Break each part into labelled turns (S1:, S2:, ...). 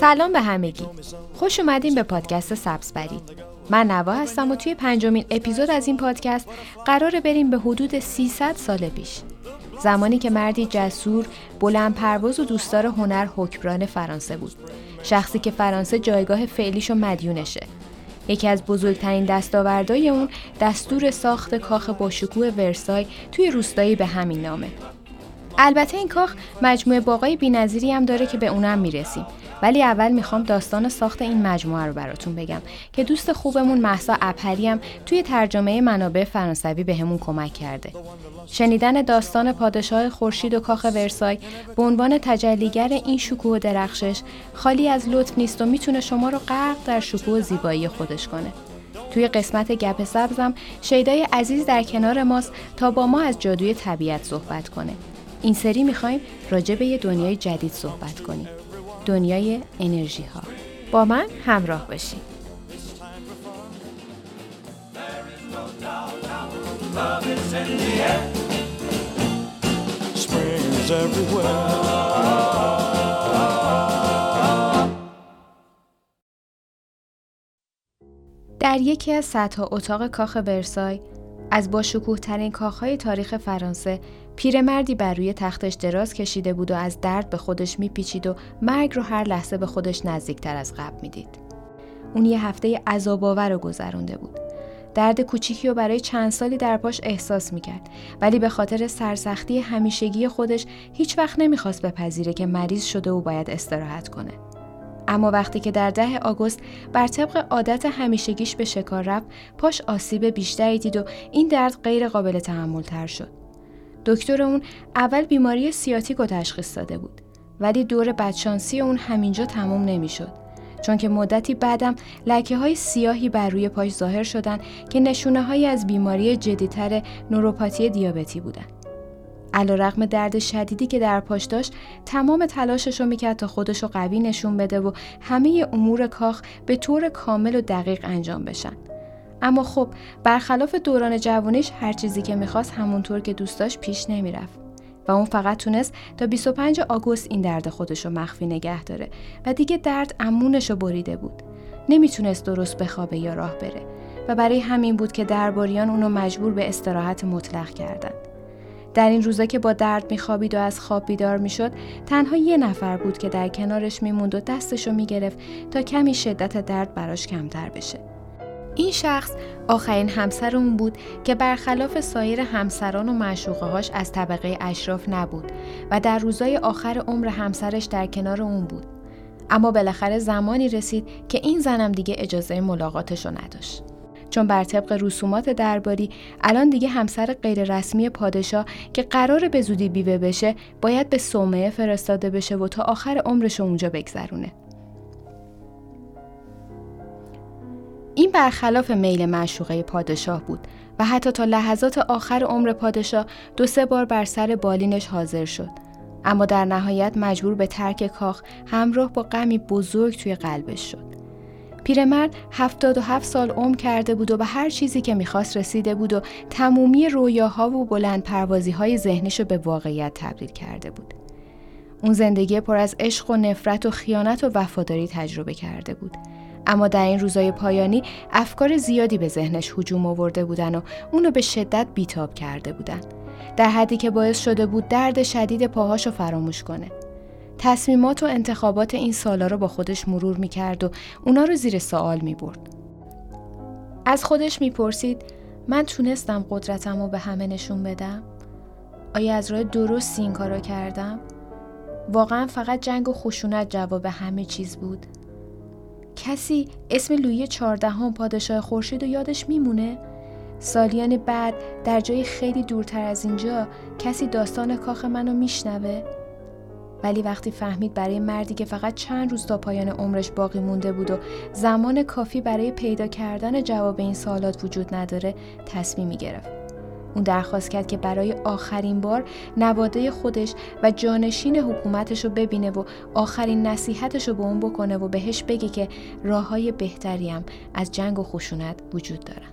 S1: سلام به همگی. خوش اومدین به پادکست سبز من نوا هستم و توی پنجمین اپیزود از این پادکست قراره بریم به حدود 300 سال پیش. زمانی که مردی جسور، بلند پرواز و دوستدار هنر حکمران فرانسه بود. شخصی که فرانسه جایگاه فعلیش و مدیونشه. یکی از بزرگترین دستاوردهای اون دستور ساخت کاخ باشکوه ورسای توی روستایی به همین نامه. البته این کاخ مجموعه باقای بینظیری هم داره که به اونم می‌رسیم ولی اول می‌خوام داستان ساخت این مجموعه رو براتون بگم که دوست خوبمون محسا اپری هم توی ترجمه منابع فرانسوی بهمون کمک کرده. شنیدن داستان پادشاه خورشید و کاخ ورسای به عنوان تجلیگر این شکوه و درخشش خالی از لطف نیست و می‌تونه شما رو غرق در شکوه و زیبایی خودش کنه. توی قسمت گپ سبزم شیدای عزیز در کنار ماست تا با ما از جادوی طبیعت صحبت کنه. این سری می‌خوایم راجع به یه دنیای جدید صحبت کنیم. دنیای انرژی ها با من همراه باشید در یکی از صدها اتاق کاخ ورسای از با شکوه ترین کاخهای تاریخ فرانسه پیرمردی بر روی تختش دراز کشیده بود و از درد به خودش میپیچید و مرگ رو هر لحظه به خودش نزدیکتر از قبل می‌دید. اون یه هفته عذاب آور رو گذرونده بود. درد کوچیکی رو برای چند سالی در پاش احساس می‌کرد ولی به خاطر سرسختی همیشگی خودش هیچ وقت نمی‌خواست بپذیره که مریض شده و باید استراحت کنه. اما وقتی که در ده آگوست بر طبق عادت همیشگیش به شکار رفت پاش آسیب بیشتری دید و این درد غیر قابل تحمل تر شد. دکتر اون اول بیماری سیاتیک رو تشخیص داده بود ولی دور بدشانسی اون همینجا تمام نمی‌شد چون که مدتی بعدم لکه های سیاهی بر روی پاش ظاهر شدن که نشونه های از بیماری جدیتر نوروپاتی دیابتی بودن. علا رقم درد شدیدی که در پاش داشت تمام تلاشش رو می‌کرد تا خودش رو قوی نشون بده و همه امور کاخ به طور کامل و دقیق انجام بشن. اما خب برخلاف دوران جوانیش هر چیزی که می‌خواست همونطور که دوست داشت پیش نمی‌رفت. و اون فقط تونست تا 25 آگوست این درد خودش رو مخفی نگه داره و دیگه درد امونش رو بریده بود. نمی‌تونست درست بخوابه یا راه بره. و برای همین بود که درباریان اونو مجبور به استراحت مطلق کردند. در این روزا که با درد میخوابید و از خواب بیدار می‌شد تنها یه نفر بود که در کنارش میموند و دستشو می‌گرفت تا کمی شدت درد براش کمتر بشه. این شخص آخرین همسر اون بود که برخلاف سایر همسران و معشوقه هاش از طبقه اشراف نبود و در روزای آخر عمر همسرش در کنار اون بود. اما بالاخره زمانی رسید که این زنم دیگه اجازه ملاقاتش رو نداشت. چون بر طبق رسومات درباری الان دیگه همسر غیررسمی پادشاه که قرار به زودی بیوه بشه باید به صومعه فرستاده بشه و تا آخر عمرش اونجا بگذرونه. این برخلاف میل معشوقه پادشاه بود و حتی تا لحظات آخر عمر پادشاه دو سه بار بر سر بالینش حاضر شد. اما در نهایت مجبور به ترک کاخ همراه با غمی بزرگ توی قلبش شد. پیرمرد هفتاد و هفت سال عمر کرده بود و به هر چیزی که می‌خواست رسیده بود و تمومی رویاها و بلند پروازی های ذهنش رو به واقعیت تبدیل کرده بود. اون زندگی پر از عشق و نفرت و خیانت و وفاداری تجربه کرده بود. اما در این روزای پایانی افکار زیادی به ذهنش هجوم آورده بودن و اونو به شدت بیتاب کرده بودن در حدی که باعث شده بود درد شدید پاهاشو فراموش کنه تصمیمات و انتخابات این سالا رو با خودش مرور می‌کرد و اونا رو زیر سوال می‌برد از خودش می‌پرسید من تونستم قدرتم رو به همه نشون بدم؟ آیا از راه درستی این کارا کردم؟ واقعا فقط جنگ و خشونت جواب همه چیز بود؟ کسی اسم لویی چهاردهم پادشاه خورشید و یادش میمونه؟ سالیان بعد در جای خیلی دورتر از اینجا کسی داستان کاخ منو میشنوه؟ ولی وقتی فهمید برای مردی که فقط چند روز تا پایان عمرش باقی مونده بود و زمان کافی برای پیدا کردن جواب این سوالات وجود نداره تصمیمی گرفت. اون درخواست کرد که برای آخرین بار نواده خودش و جانشین حکومتش رو ببینه و آخرین نصیحتش رو به اون بکنه و بهش بگه که راه های بهتریم از جنگ و خشونت وجود دارن.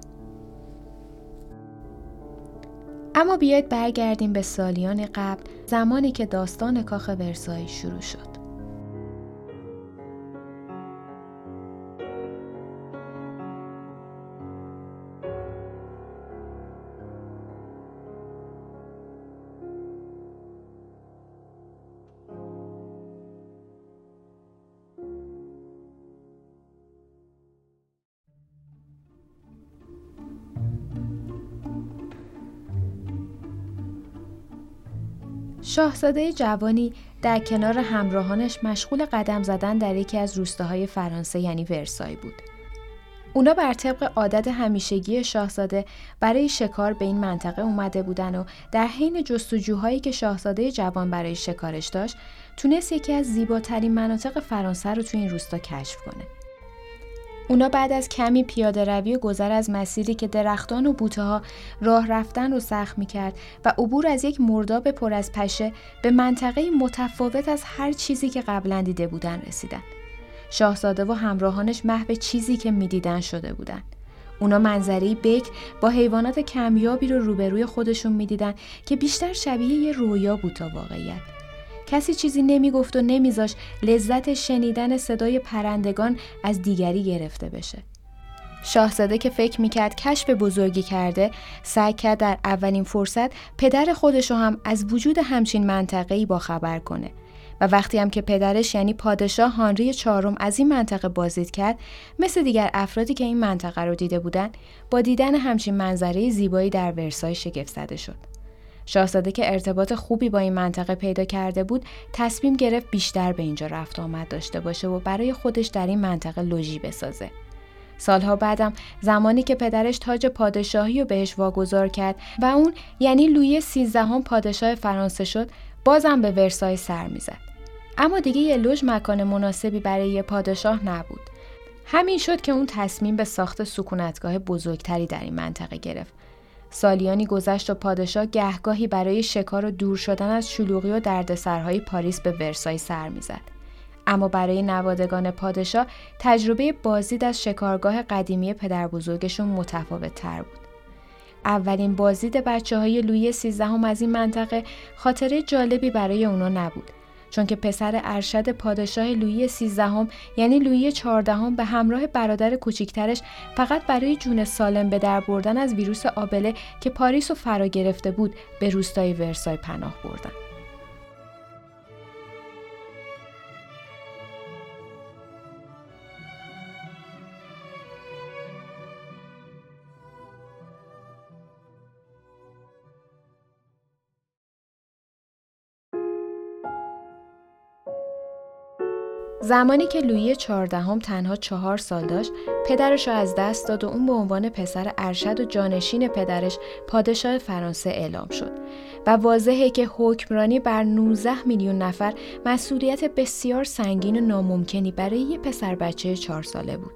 S1: اما بیاید برگردیم به سالیان قبل زمانی که داستان کاخ ورسای شروع شد. شاهزاده جوانی در کنار همراهانش مشغول قدم زدن در یکی از روستاهای فرانسه یعنی ورسای بود. اونا بر طبق عادت همیشگی شاهزاده برای شکار به این منطقه اومده بودن و در حین جستجوهایی که شاهزاده جوان برای شکارش داشت تونست یکی از زیباترین مناطق فرانسه رو تو این روستا کشف کنه. اونا بعد از کمی پیاده روی و گذر از مسیری که درختان و بوته ها راه رفتن رو سخت می کرد و عبور از یک مرداب پر از پشه به منطقه متفاوت از هر چیزی که قبلا دیده بودن رسیدن. شاهزاده و همراهانش محو چیزی که می‌دیدن شده بودن. اونا منظری بک با حیوانات کمیابی رو روبروی خودشون می‌دیدن که بیشتر شبیه یه رویا بود تا واقعیت. کسی چیزی نمی‌گفت و نمیذاش لذت شنیدن صدای پرندگان از دیگری گرفته بشه. شاهزاده که فکر می‌کرد کشف بزرگی کرده سعی کرد در اولین فرصت پدر خودشو هم از وجود همچین منطقه‌ای با خبر کنه و وقتی هم که پدرش یعنی پادشاه هانری چهارم از این منطقه بازدید کرد مثل دیگر افرادی که این منطقه رو دیده بودن با دیدن همچین منظره زیبایی در ورسای شگفت زده شد. شاهزاده که ارتباط خوبی با این منطقه پیدا کرده بود تصمیم گرفت بیشتر به اینجا رفت آمد داشته باشه و برای خودش در این منطقه لوژی بسازه. سالها بعدم زمانی که پدرش تاج پادشاهی رو بهش واگذار کرد و اون یعنی لویی سیزدهم پادشاه فرانسه شد بازم به ورسای سر می‌زد. اما دیگه یه لوژ مکان مناسبی برای یه پادشاه نبود. همین شد که اون تصمیم به ساخت سکونتگاه بزرگتری در این منطقه گرفت. سالیانی گذشت و پادشاه گهگاهی برای شکار و دور شدن از شلوغی و دردسرهای پاریس به ورسای سر می‌زد. اما برای نوادگان پادشاه تجربه بازدید از شکارگاه قدیمی پدر بزرگشون متفاوت تر بود. اولین بازدید بچه های لویی سیزدهم از این منطقه خاطره جالبی برای اونا نبود چون که پسر ارشد پادشاه لویی سیزدهم یعنی لویی چهاردهم به همراه برادر کوچیکترش فقط برای جون سالم به در بردن از ویروس آبله که پاریس و فرا گرفته بود به روستای ورسای پناه بردن. زمانی که لویی چهاردهم تنها چهار سال داشت پدرش را از دست داد و اون به عنوان پسر ارشد و جانشین پدرش پادشاه فرانسه اعلام شد و واضحه که حکمرانی بر 19 میلیون نفر مسئولیت بسیار سنگین و ناممکنی برای یه پسر بچه چهار ساله بود.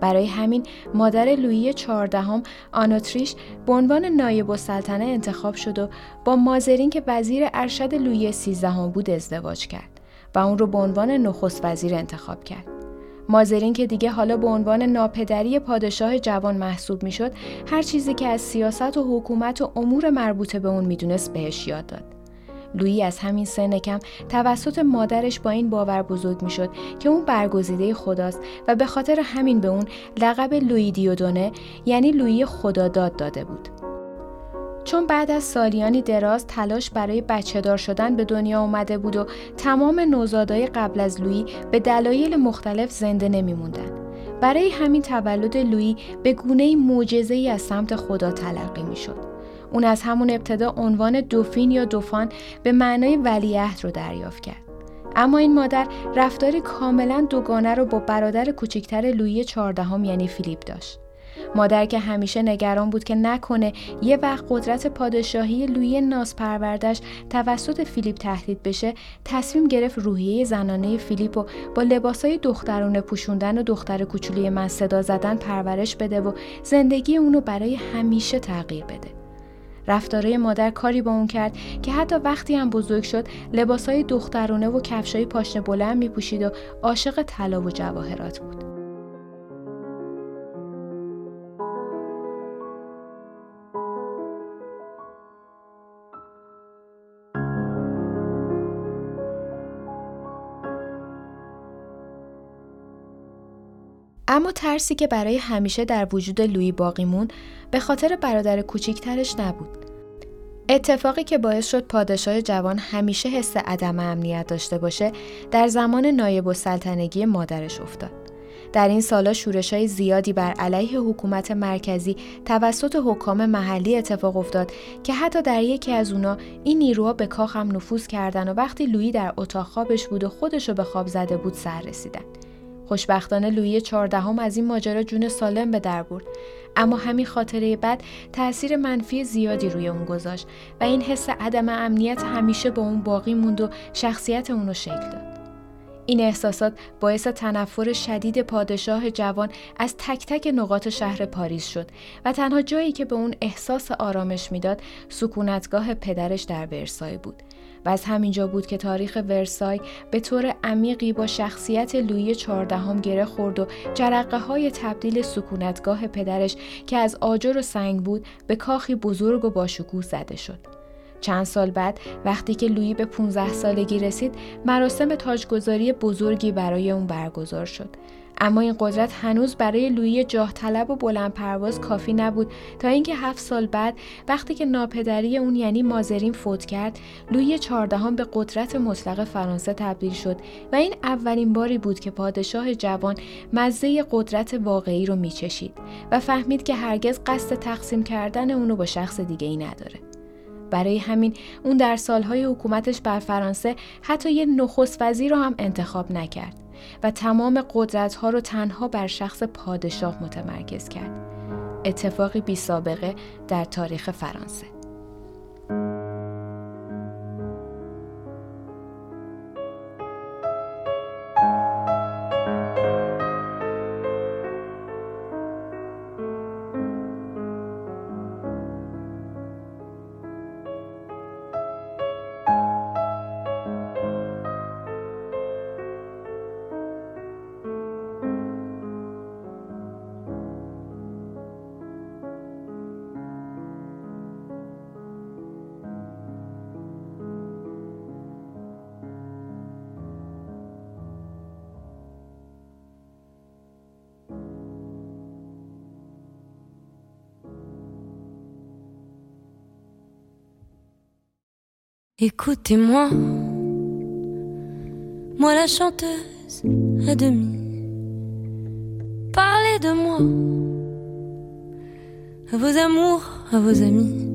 S1: برای همین مادر لویی چهاردهم آناتریش به عنوان نایب السلطنه انتخاب شد و با مازرین که وزیر ارشد لویی سیزدهم بود ازدواج کرد. و اون رو به عنوان نخست وزیر انتخاب کرد. مازرین که دیگه حالا به عنوان ناپدری پادشاه جوان محسوب می‌شد هر چیزی که از سیاست و حکومت و امور مربوطه به اون می‌دونست بهش یاد داد لویی از همین سن کم توسط مادرش با این باور بزرگ می‌شد که اون برگزیده خداست و به خاطر همین به اون لقب لویی دیودونه یعنی لویی خداداد داده بود چون بعد از سالیانی دراز تلاش برای بچه دار شدن به دنیا آمده بود و تمام نوزادای قبل از لویی به دلایل مختلف زنده نمیموندن. برای همین تولد لویی به گونه معجزه از سمت خدا تلقی می شد. اون از همون ابتدا عنوان دوفین یا دوفان به معنای ولیعهد رو دریافت کرد. اما این مادر رفتاری کاملا دوگانه رو با برادر کوچکتر لویی چهاردهم یعنی فیلیپ داشت. مادر که همیشه نگران بود که نکنه یه وقت قدرت پادشاهی لویی ناز پروردش توسط فیلیپ تهدید بشه تصمیم گرفت روحیه زنانه فیلیپ و با لباسای دخترانه پوشوندن و دختر کوچولی من صدا زدن پرورش بده و زندگی اونو برای همیشه تغییر بده. رفتاره مادر کاری با اون کرد که حتی وقتی هم بزرگ شد لباسای دخترانه و کفشای پاشنه بلند میپوشید و عاشق طلا و جواهرات بود. اما ترسی که برای همیشه در وجود لویی باقی مون به خاطر برادر کوچیکترش نبود. اتفاقی که باعث شد پادشاه جوان همیشه حس عدم امنیت داشته باشه در زمان نایب السلطنگی مادرش افتاد. در این سالا شورش های زیادی بر علیه حکومت مرکزی توسط حکام محلی اتفاق افتاد که حتی در یکی از اونا این نیروها به کاخ هم نفوذ کردن و وقتی لویی در اتاق خوابش بود و خودشو به خواب زده بود سر رسیدن. خوشبختانه لویی چهاردهم از این ماجرا جون سالم به در برد. اما همین خاطره بد تاثیر منفی زیادی روی اون گذاشت و این حس عدم امنیت همیشه با اون باقی موند و شخصیت اونو شکل داد. این احساسات باعث تنفر شدید پادشاه جوان از تک تک نقاط شهر پاریس شد و تنها جایی که به اون احساس آرامش می‌داد سکونتگاه پدرش در ورسای بود. و از همینجا بود که تاریخ ورسای به طور عمیقی با شخصیت لویی چهاردهم گره خورد و جرقه های تبدیل سکونتگاه پدرش که از آجر و سنگ بود به کاخی بزرگ و باشکوه زده شد. چند سال بعد وقتی که لویی به 15 سالگی رسید مراسم تاجگذاری بزرگی برای اون برگزار شد اما این قدرت هنوز برای لویی جاه طلب و بلند پرواز کافی نبود. تا اینکه هفت سال بعد وقتی که ناپدری اون یعنی مازرین فوت کرد لویی چهاردهم به قدرت مطلق فرانسه تبدیل شد و این اولین باری بود که پادشاه جوان مزه قدرت واقعی رو میچشید و فهمید که هرگز قصد تقسیم کردن اونو با شخص دیگه ای نداره. برای همین اون در سالهای حکومتش بر فرانسه حتی یه نخست وزیر رو هم انتخاب نکرد. و تمام قدرت ها رو تنها بر شخص پادشاه متمرکز کرد. اتفاقی بی سابقه در تاریخ فرانسه.
S2: Écoutez-moi, moi la chanteuse à demi. Parlez de moi, à vos amours, à vos amis.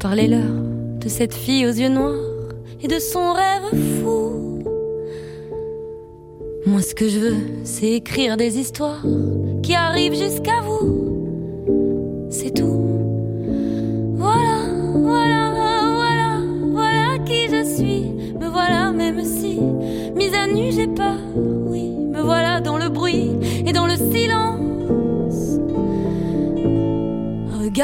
S2: Parlez-leur de cette fille aux yeux noirs et de son rêve fou. Moi ce que je veux, c'est écrire des histoires qui arrivent jusqu'à vous. C'est tout.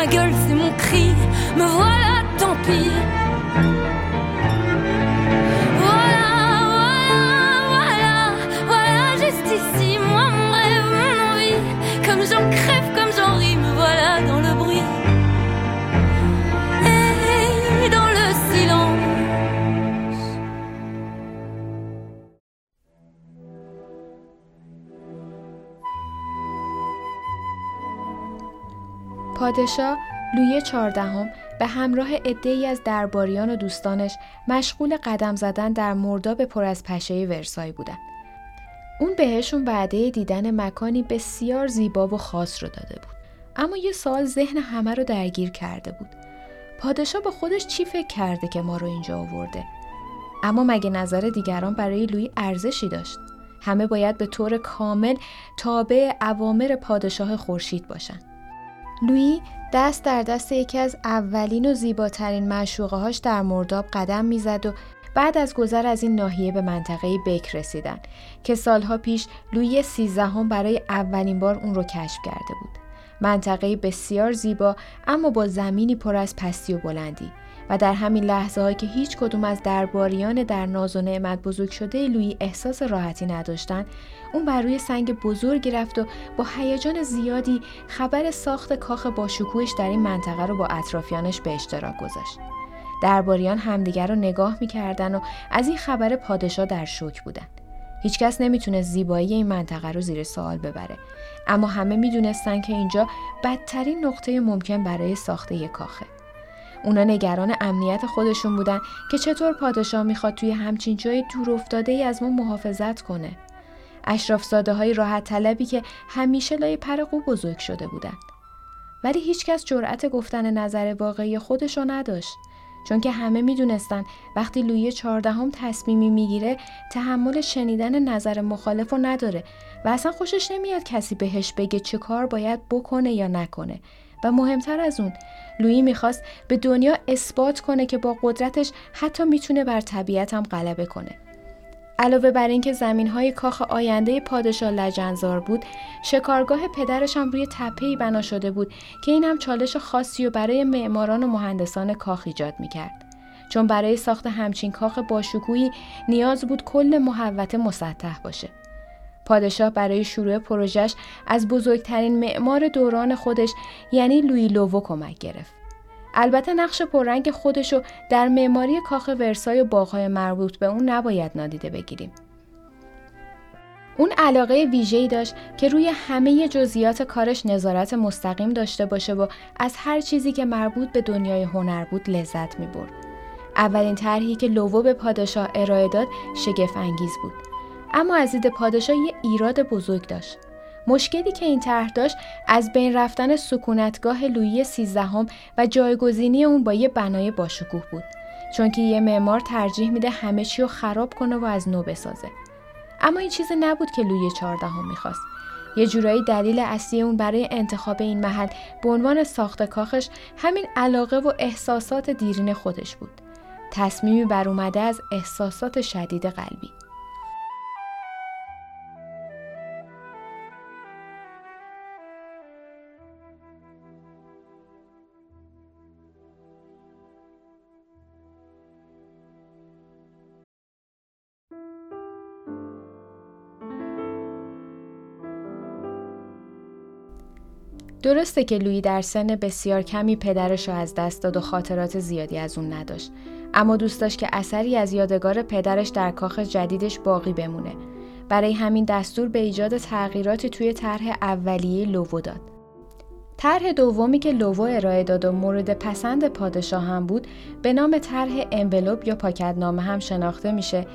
S2: Ma gueule, c'est mon cri. Me voilà, tant pis.
S1: پادشاه لوی چهاردهم به همراه عدهای از درباریان و دوستانش مشغول قدم زدن در مرداب پر از پشه ورسای بودند. اون بهشون وعده دیدن مکانی بسیار زیبا و خاص رو داده بود. اما یه سال ذهن همه رو درگیر کرده بود. پادشاه با خودش چی فکر کرده که ما رو اینجا آورده؟ اما مگه نظر دیگران برای لوی ارزشی داشت؟ همه باید به طور کامل تابع اوامر پادشاه خورشید باشند. لویی دست در دست یکی از اولین و زیباترین معشوقه هاش در مرداب قدم می‌زد و بعد از گذر از این ناحیه به منطقه بک رسیدن که سالها پیش لویی سیزدهم برای اولین بار اون رو کشف کرده بود. منطقه بسیار زیبا اما با زمینی پر از پستی و بلندی و در همین لحظه هایی که هیچ کدوم از درباریان در ناز و نعمت بزرگ شده لویی احساس راحتی نداشتن اون بر روی سنگ بزرگی رفت و با هیجان زیادی خبر ساخت کاخ باشکوهش در این منطقه رو با اطرافیانش به اشتراک گذاشت. درباریان همدیگر رو نگاه می‌کردن و از این خبر پادشاه در شوک بودن هیچکس نمی‌تونه زیبایی این منطقه رو زیر سوال ببره اما همه می‌دونستن که اینجا بدترین نقطه ممکن برای ساخت یک کاخه. اونا نگران امنیت خودشون بودن که چطور پادشاه می‌خواد توی همچین جای دور افتاده ای از ما محافظت کنه. اشراف ساده های راحت طلبی که همیشه لای پر قو بزرگ شده بودن. ولی هیچکس جرأت گفتن نظر واقعی خودشو نداشت. چون که همه می‌دونستن وقتی لویی چهاردهم تصمیمی می‌گیره تحمل شنیدن نظر مخالف رو نداره و اصلا خوشش نمیاد کسی بهش بگه چه کار باید بکنه یا نکنه و مهمتر از اون لویی می‌خواست به دنیا اثبات کنه که با قدرتش حتی می‌تونه بر طبیعت هم غلبه کنه. علاوه بر اینکه زمین های کاخ آینده پادشاه لجنزار بود، شکارگاه پدرش هم روی تپهی بنا شده بود که این هم چالش خاصی و برای معماران و مهندسان کاخ ایجاد می‌کرد. چون برای ساخت همچین کاخ باشکوهی نیاز بود کل محوطه مسطح باشه. پادشاه برای شروع پروژش از بزرگترین معمار دوران خودش یعنی لوی لوو کمک گرفت. البته نقش پررنگ خودشو در معماری کاخ ورسای و باغهای مربوط به اون نباید نادیده بگیریم. اون علاقه ویژه‌ای داشت که روی همه جزئیات کارش نظارت مستقیم داشته باشه و از هر چیزی که مربوط به دنیای هنر بود لذت می‌برد. اولین طرحی که لوو به پادشاه ارائه داد شگفت انگیز بود. اما از دید پادشاه یه ایراد بزرگ داشت. مشکلی که این طرح داشت از بین رفتن سکونتگاه لویی سیزدهم و جایگزینی اون با یه بنای باشکوه بود. چون که یه معمار ترجیح میده همه چی رو خراب کنه و از نو بسازه. اما این چیزی نبود که لویی چهاردهم می‌خواست. یه جورایی دلیل اصلی اون برای انتخاب این محل به عنوان ساخت کاخش همین علاقه و احساسات دیرین خودش بود. تصمیمی بر اومده از احساسات شدید قلبی. درسته که لویی در سن بسیار کمی پدرش رو از دست داد و خاطرات زیادی از اون نداشت. اما دوست داشت که اثری از یادگار پدرش در کاخ جدیدش باقی بمونه. برای همین دستور به ایجاد تغییراتی توی طرح اولیه لوو داد. طرح دومی که لوو ارائه داد و مورد پسند پادشاه هم بود به نام طرح انولوپ یا پاکتنامه هم شناخته میشه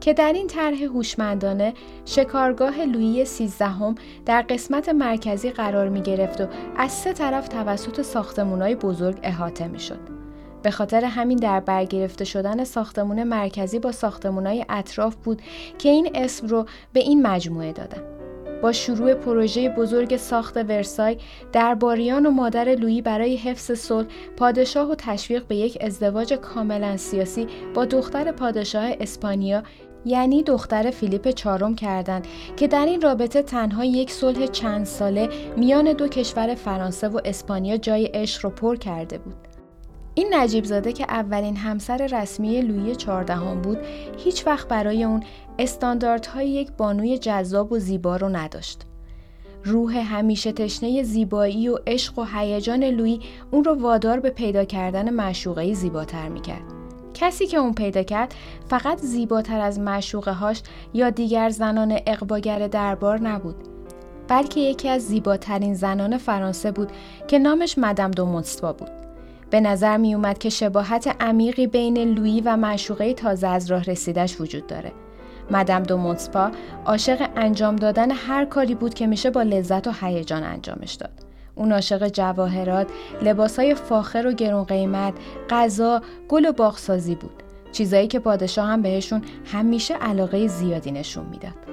S1: که در این طرح هوشمندانه شکارگاه لویی سیزدهم در قسمت مرکزی قرار می گرفت و از سه طرف توسط ساختمونای بزرگ احاطه می شد. به خاطر همین در برگرفته شدن ساختمون مرکزی با ساختمونای اطراف بود که این اسم رو به این مجموعه دادن. با شروع پروژه بزرگ ساخت ورسای درباریان و مادر لویی برای حفظ صلح پادشاه و تشویق به یک ازدواج کاملا سیاسی با دختر پادشاه اسپانیا یعنی دختر فیلیپ چهارم کردند که در این رابطه تنها یک صلح چند ساله میان دو کشور فرانسه و اسپانیا جای عشق رو پر کرده بود. این نجیب زاده که اولین همسر رسمی لویی چهاردهم بود هیچ وقت برای اون استانداردهای یک بانوی جذاب و زیبا رو نداشت. روح همیشه تشنه زیبایی و عشق و هیجان لویی اون رو وادار به پیدا کردن معشوقه زیباتر می‌کرد. کسی که اون پیدا کرد فقط زیباتر از معشوقه هاش یا دیگر زنان اقباگر دربار نبود بلکه یکی از زیباترین زنان فرانسه بود که نامش مدم دو مونسپا بود. به نظر می اومد که شباهت عمیقی بین لویی و معشوقه تازه از راه رسیدش وجود داره. مدم دو مونسپا عاشق انجام دادن هر کاری بود که میشه با لذت و هیجان انجامش داد. اون عاشق جواهرات، لباسای فاخر و گرون قیمت، غذا، گل و باغسازی بود. چیزایی که پادشاه هم بهشون همیشه علاقه زیادی نشون می‌داد.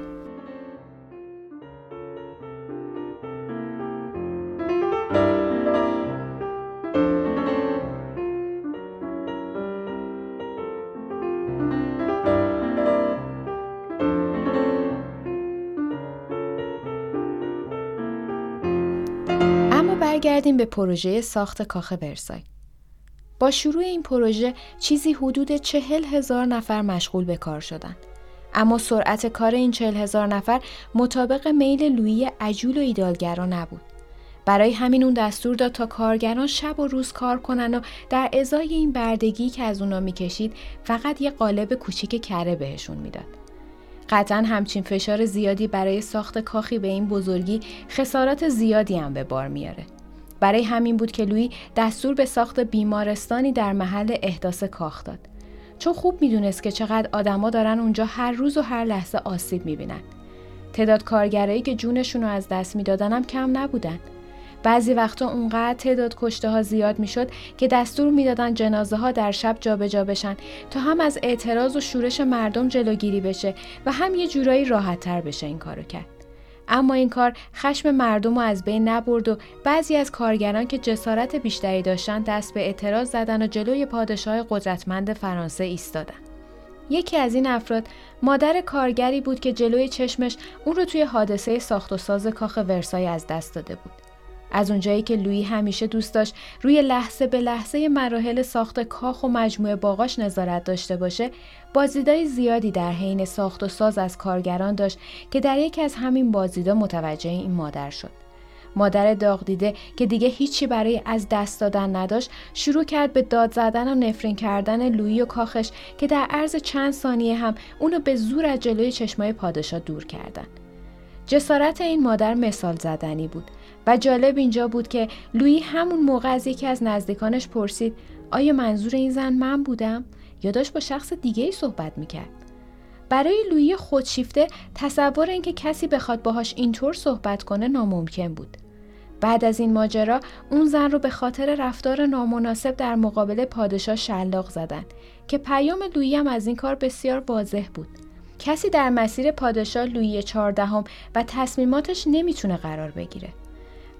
S1: برگردیم به پروژه ساخت کاخ ورسای. با شروع این پروژه چیزی حدود چهل هزار نفر مشغول به کار شدند. اما سرعت کار این چهل هزار نفر مطابق میل لویی عجول و ایدالگرا نبود. برای همین اون دستور داد تا کارگران شب و روز کار کنن و در ازای این بردگی که از اونا می‌کشید فقط یه قالب کوچیک کره بهشون می‌داد. قطعا همچین فشار زیادی برای ساخت کاخی به این بزرگی خسارات زیادی هم به بار میاره. برای همین بود که لوی دستور به ساخت بیمارستانی در محل احداث کاخ داد. چون خوب می‌دونست که چقدر آدما دارن اونجا هر روز و هر لحظه آسیب می‌بینن. تعداد کارگرایی که جونشون رو از دست می‌دادن هم کم نبودن. بعضی وقتا اونقدر تعداد کشته ها زیاد می‌شد که دستور می‌دادن جنازه ها در شب جابجا جا بشن تا هم از اعتراض و شورش مردم جلوگیری بشه و هم یه جورایی راحت تر بشه این کارو کرد. اما این کار خشم مردم رو از بین نبرد و بعضی از کارگران که جسارت بیشتری داشتن دست به اعتراض زدن و جلوی پادشاه قدرتمند فرانسه ایستادن. یکی از این افراد مادر کارگری بود که جلوی چشمش اون رو توی حادثه ساخت و ساز کاخ ورسای از دست داده بود. از اونجایی که لویی همیشه دوست داشت روی لحظه به لحظه مراحل ساخت کاخ و مجموعه باغاش نظارت داشته باشه بازدیدای زیادی در حین ساخت و ساز از کارگران داشت که در یکی از همین بازدیدا متوجه این مادر شد. مادر داغ دیده که دیگه هیچی برای از دست دادن نداشت شروع کرد به داد زدن و نفرین کردن لویی و کاخش که در عرض چند ثانیه هم اونو به زور از جلوی چشمای پادشاه دور کردن. جسارت این مادر مثال زدنی بود. و جالب اینجا بود که لویی همون موقع از یکی از نزدیکانش پرسید آیا منظور این زن من بودم؟ یا داشت با شخص دیگه ای صحبت می‌کرد؟ برای لویی خودشیفته تصور اینکه کسی بخواد باهاش اینطور صحبت کنه ناممکن بود. بعد از این ماجرا اون زن رو به خاطر رفتار نامناسب در مقابل پادشاه شلاق زدن که پیام لویی هم از این کار بسیار واضح بود. کسی در مسیر پادشاه لویی چهاردهم و تصمیماتش نمی‌تونه قرار بگیره.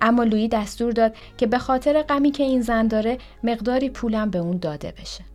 S1: اما لویی دستور داد که به خاطر غمی که این زن داره مقداری پولم به اون داده بشه.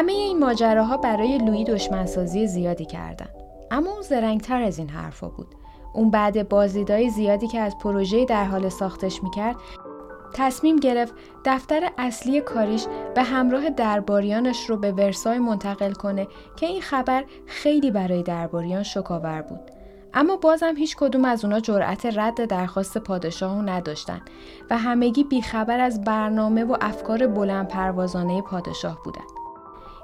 S1: همه این ماجراها برای لویی دشمنسازی زیادی کردند. اما اون زرنگتر از این حرفا بود. اون بعد بازدیدهای زیادی که از پروژه در حال ساختش می‌کرد تصمیم گرفت دفتر اصلی کاریش به همراه درباریانش رو به ورسای منتقل کنه که این خبر خیلی برای درباریان شکاور بود. اما بازم هیچ کدوم از اونا جرأت رد درخواست پادشاه رو نداشتن و همگی بیخبر از برنامه و افکار بلند پروازانه پادشاه بودند.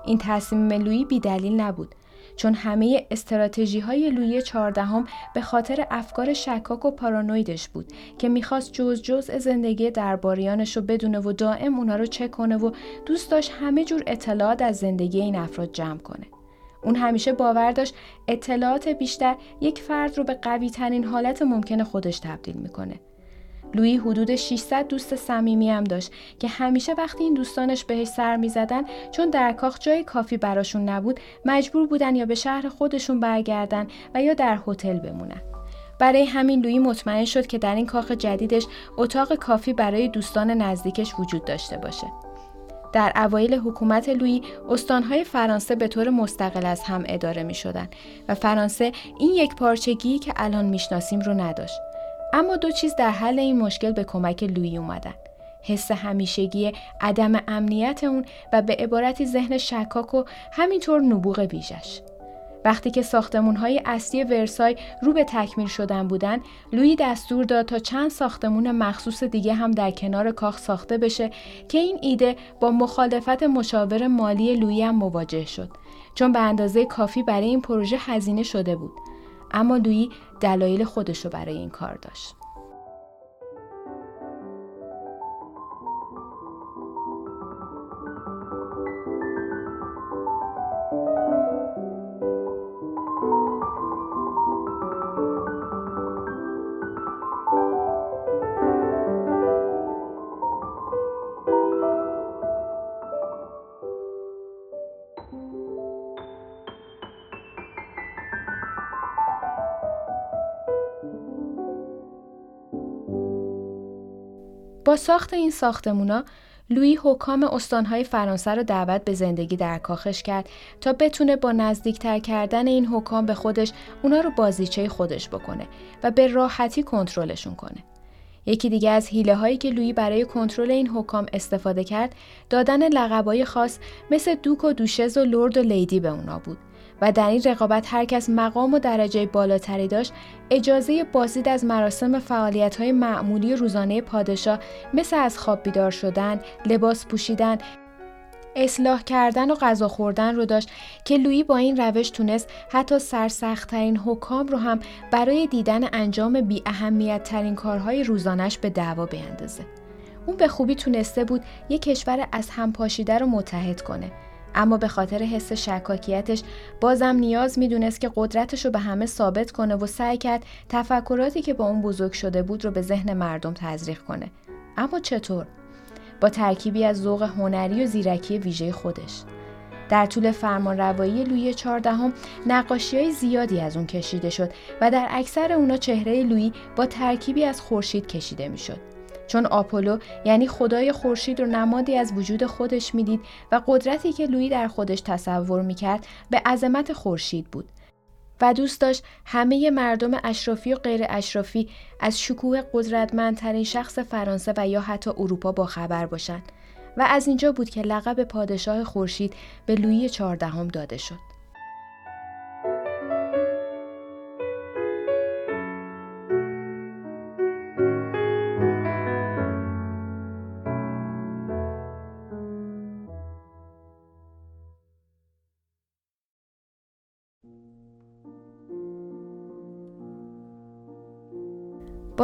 S1: این تصمیم لویی بی دلیل نبود چون همه استراتژی های لویی چهاردهم به خاطر افکار شکاک و پارانویدش بود که می‌خواست جز جز زندگی درباریانش رو بدونه و دائم اونا رو چک کنه و دوست داشت همه جور اطلاعات از زندگی این افراد جمع کنه. اون همیشه باور داشت اطلاعات بیشتر یک فرد رو به قوی ترین حالت ممکن خودش تبدیل می‌کنه. لویی حدود 600 دوست صمیمی هم داشت که همیشه وقتی این دوستانش بهش سر می‌زدن چون در کاخ جای کافی براشون نبود مجبور بودن یا به شهر خودشون برگردن و یا در هتل بمونن برای همین لویی مطمئن شد که در این کاخ جدیدش اتاق کافی برای دوستان نزدیکش وجود داشته باشه در اوایل حکومت لویی استانهای فرانسه به طور مستقل از هم اداره می شدن و فرانسه این یک پارچگی که الان می‌شناسیم رو نداشت. اما دو چیز در حل این مشکل به کمک لویی اومدن. حس همیشگی عدم امنیت اون و به عبارتی ذهن شکاک و همینطور نبوغ بیشش. وقتی که ساختمون های اصلی ورسای رو به تکمیل شدن بودن، لویی دستور داد تا چند ساختمون مخصوص دیگه هم در کنار کاخ ساخته بشه که این ایده با مخالفت مشاور مالی لویی هم مواجه شد چون به اندازه کافی برای این پروژه هزینه شده بود. اما لویی دلایل خودش رو برای این کار داشت. ساخت این ساختمونا لویی حکام استانهای فرانسه رو دعوت به زندگی در کاخش کرد تا بتونه با نزدیکتر کردن این حکام به خودش اونا رو بازیچه خودش بکنه و به راحتی کنترلشون کنه. یکی دیگه از حیله هایی که لویی برای کنترل این حکام استفاده کرد دادن لقبای خاص مثل دوک و دوشز و لرد و لیدی به اونا بود و در این رقابت هر کس مقام و درجه بالاتری داشت اجازه بازدید از مراسم فعالیت های معمولی روزانه پادشاه مثل از خواب بیدار شدن، لباس پوشیدن، اصلاح کردن و غذا خوردن رو داشت که لویی با این روش تونست حتی سرسختترین حکام رو هم برای دیدن انجام بی اهمیت ترین کارهای روزانش به دعوا بیندازه. اون به خوبی تونسته بود یک کشور از هم پاشیده رو متحد کنه اما به خاطر حس شکاکیتش بازم نیاز می‌دونست که قدرتش رو به همه ثابت کنه و سعی کرد تفکراتی که با اون بزرگ شده بود رو به ذهن مردم تزریق کنه. اما چطور؟ با ترکیبی از ذوق هنری و زیرکی ویژه خودش. در طول فرمان روایی لویی چهاردهم نقاشی های زیادی از اون کشیده شد و در اکثر اونا چهره لویی با ترکیبی از خورشید کشیده می‌شد. چون آپولو یعنی خدای خورشید رو نمادی از وجود خودش می‌دید و قدرتی که لویی در خودش تصور می‌کرد به عظمت خورشید بود و دوست داشت همه مردم اشرافی و غیر اشرافی از شکوه قدرتمندترین شخص فرانسه و یا حتی اروپا با خبر باشند و از اینجا بود که لقب پادشاه خورشید به لویی چهاردهم داده شد.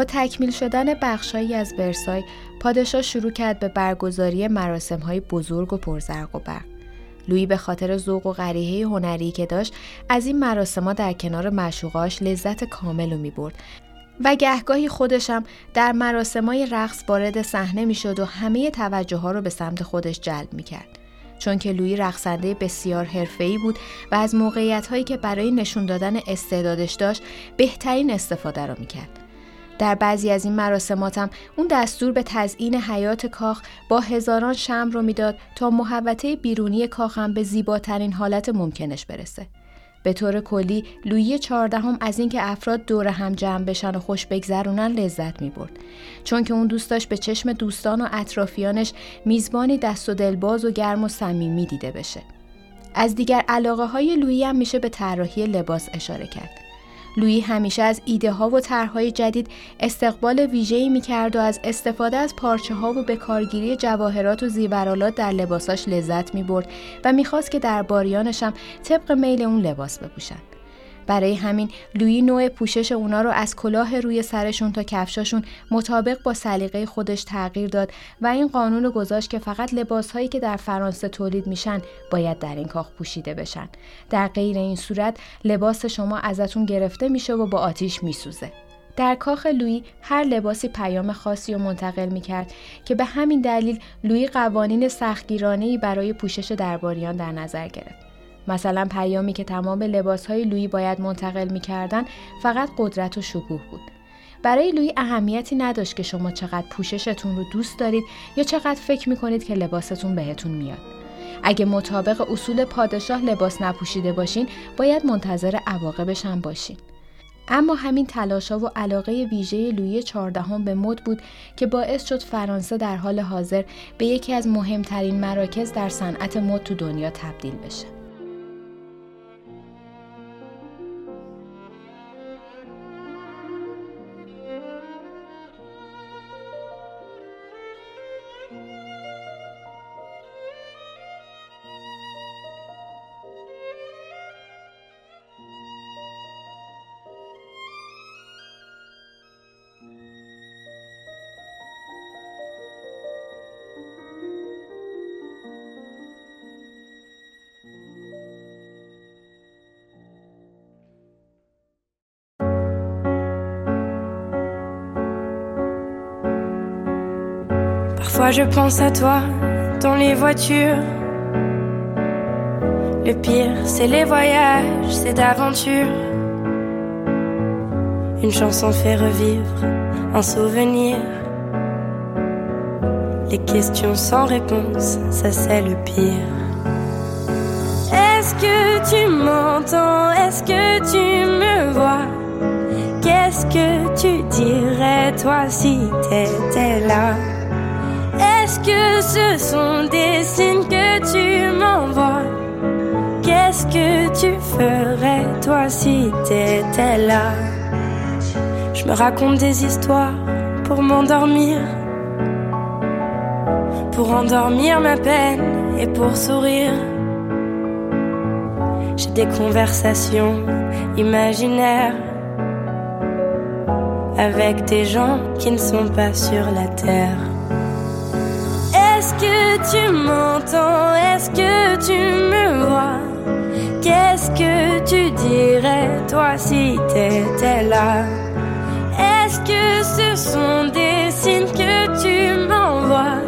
S1: با تکمیل شدن بخشهایی از ورسای پادشاه شروع کرد به برگزاری های بزرگ و پرزرق و برق لویی به خاطر ذوق و غریحه هنری که داشت از این مراسمها در کنار معشوقاش لذت کامل رو می برد و گهگاهی خودشم در مراسمای رقص وارد صحنه می‌شد و همه توجه ها رو به سمت خودش جلب می کرد. چون که لویی رقصنده بسیار حرفه‌ای بود و از موقعیت هایی که برای نشون دادن استعدادش داشت بهترین استفاده را می‌کرد. در بعضی از این مراسماتم اون دستور به تزیین حیات کاخ با هزاران شم رو می‌داد تا محوطه بیرونی کاخم به زیباترین حالت ممکنش برسه. به طور کلی لویی چهاردهم از اینکه افراد دور هم جمع بشن و خوش بگذرونن لذت می برد چون که اون دوست داشت به چشم دوستان و اطرافیانش میزبانی دست و دلباز و گرم و صمیمی دیده بشه. از دیگر علاقه های لویی هم میشه به طراحی لباس اشاره کرد. لویی همیشه از ایده ها و طرحهای جدید استقبال ویژه‌ای می‌کرد و از استفاده از پارچه ها و به کارگیری جواهرات و زیورالات در لباساش لذت می‌برد و می‌خواست که در باریانش هم طبق میل اون لباس بپوشند. برای همین لویی نوع پوشش اونا رو از کلاه روی سرشون تا کفشاشون مطابق با سلیقه خودش تغییر داد و این قانون رو گذاشت که فقط لباسهایی که در فرانسه تولید میشن باید در این کاخ پوشیده بشن در غیر این صورت لباس شما ازتون گرفته میشه و با آتیش میسوزه در کاخ لویی هر لباسی پیام خاصی رو منتقل می کرد که به همین دلیل لویی قوانین سختگیرانه برای پوشش درباریان در نظر گرفت. مثلا پیامی که تمام لباسهای لویی باید منتقل می‌کردن فقط قدرت و شکوه بود. برای لویی اهمیتی نداشت که شما چقدر پوششتون رو دوست دارید یا چقدر فکر می‌کنید که لباستون بهتون میاد. اگه مطابق اصول پادشاه لباس نپوشیده باشین باید منتظر عواقبش هم باشین. اما همین تلاشا و علاقه ویژه لویی چهاردهم به مد بود که باعث شد فرانسه در حال حاضر به یکی از مهمترین مراکز در صنعت مد تو دنیا تبدیل بشه.
S3: Je pense à toi dans les voitures. Le pire, c'est les voyages, c'est d'aventure. Une chanson fait revivre un souvenir. Les questions sans réponse, ça c'est le pire. Est-ce que tu m'entends? Est-ce que tu me vois? Qu'est-ce que tu dirais toi si t'étais là? Est-ce que ce sont des signes que tu m'envoies? Qu'est-ce que tu ferais toi si t'étais là? Je me raconte des histoires pour m'endormir pour endormir ma peine et pour sourire. J'ai des conversations imaginaires avec des gens qui ne sont pas sur la terre. Tu m'entends? Est-ce que tu me vois? Qu'est-ce que tu dirais toi si t'étais là? Est-ce que ce sont des signes que tu m'envoies?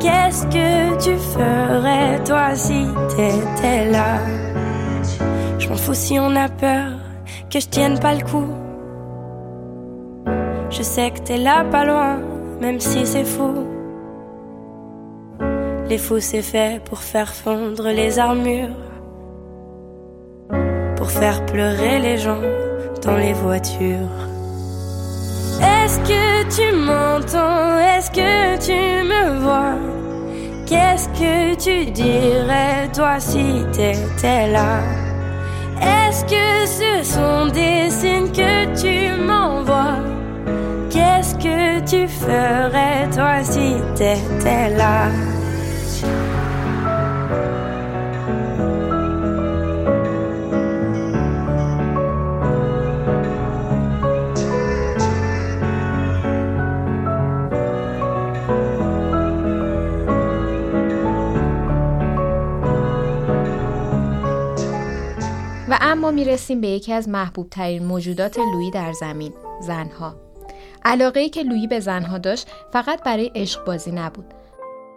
S3: Qu'est-ce que tu ferais toi si t'étais là? Je m'en fous si on a peur que je tienne pas le coup. Je sais que t'es là pas loin, même si c'est fou. Les fous c'est fait pour faire fondre les armures, pour faire pleurer les gens dans les voitures. Est-ce que tu m'entends? Est-ce que tu me vois? Qu'est-ce que tu dirais toi si t'étais là? Est-ce que ce sont des signes que tu m'envoies? Qu'est-ce que tu ferais toi si t'étais là?
S1: و اما می‌رسیم به یکی از محبوب ترین موجودات لویی در زمین زنها. علاقه ای که لویی به زنها داشت فقط برای عشق بازی نبود.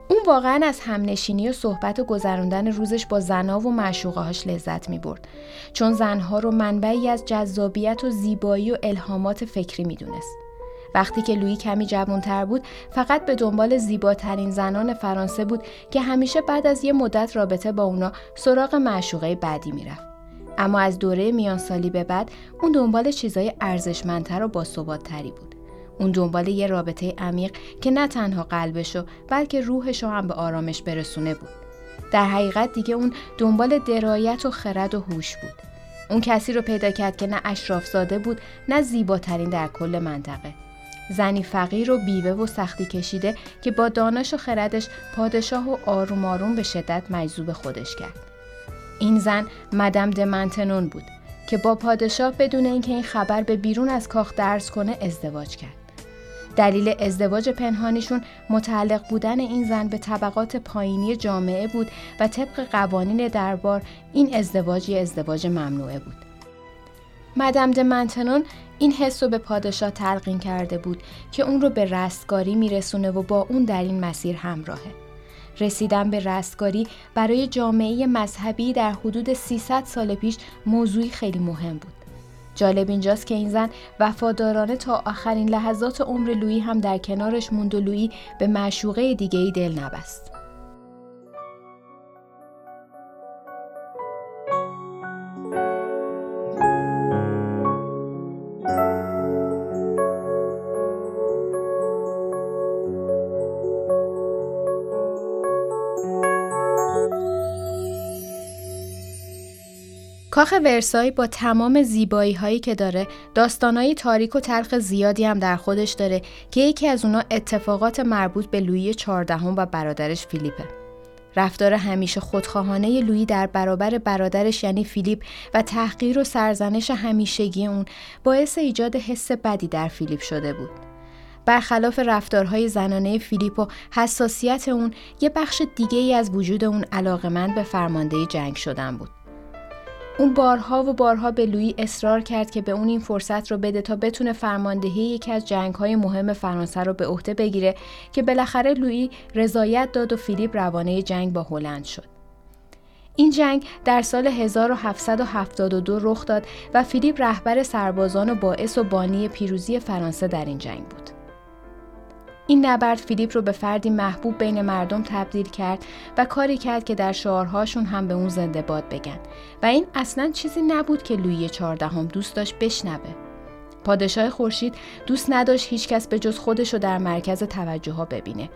S1: اون واقعا از همنشینی و صحبت و گذراندن روزش با زنها و معشوقه هاش لذت می برد چون زنها رو منبعی از جذابیت و زیبایی و الهامات فکری می‌دونست. وقتی که لویی کمی جوانتر بود فقط به دنبال زیباترین زنان فرانسه بود که همیشه بعد از یه مدت رابطه با اونا سراغ معشوقه بعدی می‌رفت. اما از دوره میان سالی به بعد اون دنبال چیزای ارزشمندتر و باثباتتری بود. اون دنبال یه رابطه عمیق که نه تنها قلبشو بلکه روحشو هم به آرامش برسونه بود. در حقیقت دیگه اون دنبال درایت و خرد و هوش بود. اون کسی رو پیدا کرد که نه اشراف زاده بود نه زیباترین در کل منطقه. زنی فقیر و بیوه و سختی کشیده که با دانش و خردش پادشاه و آروم آروم به شدت مجذوب خودش کرد. این زن مدم دمنتنون بود که با پادشاه بدون اینکه این خبر به بیرون از کاخ درس کنه ازدواج کرد. دلیل ازدواج پنهانیشون متعلق بودن این زن به طبقات پایینی جامعه بود و طبق قوانین دربار این ازدواج یه ازدواج ممنوعه بود. مدم دمنتنون این حس رو به پادشاه تلقین کرده بود که اون رو به رستگاری میرسونه و با اون در این مسیر همراهه. رسیدن به رستگاری برای جامعه مذهبی در حدود 300 سال پیش موضوعی خیلی مهم بود. جالب اینجاست که این زن وفادارانه تا آخرین لحظات عمر لویی هم در کنارش موند و لویی به معشوقه دیگه ای دل نبست. کاخ ورسای با تمام زیبایی هایی که داره داستانایی تاریک و تلخ زیادی هم در خودش داره که یکی از اونا اتفاقات مربوط به لویی چهاردهم و برادرش فیلیپه. رفتار همیشه خودخواهانه لویی در برابر برادرش یعنی فیلیپ و تحقیر و سرزنش همیشگی اون باعث ایجاد حس بدی در فیلیپ شده بود. برخلاف رفتارهای زنانه فیلیپ و حساسیت اون یه بخش دیگه ای از وجود اون علاقمند به فرماندهی جنگ شدن بود. اون بارها و بارها به لویی اصرار کرد که به اون این فرصت رو بده تا بتونه فرماندهی یکی از جنگهای مهم فرانسه رو به عهده بگیره که بالاخره لویی رضایت داد و فیلیپ روانه جنگ با هلند شد. این جنگ در سال 1772 رخ داد و فیلیپ رهبر سربازان و باعث و بانی پیروزی فرانسه در این جنگ بود. این نبرد فیلیپ رو به فردی محبوب بین مردم تبدیل کرد و کاری کرد که در شعارهاشون هم به اون زنده باد بگن و این اصلا چیزی نبود که لویی چهاردهم دوست داشت بشنوه. پادشاه خورشید دوست نداشت هیچکس به جز خودش رو در مرکز توجه ها ببینه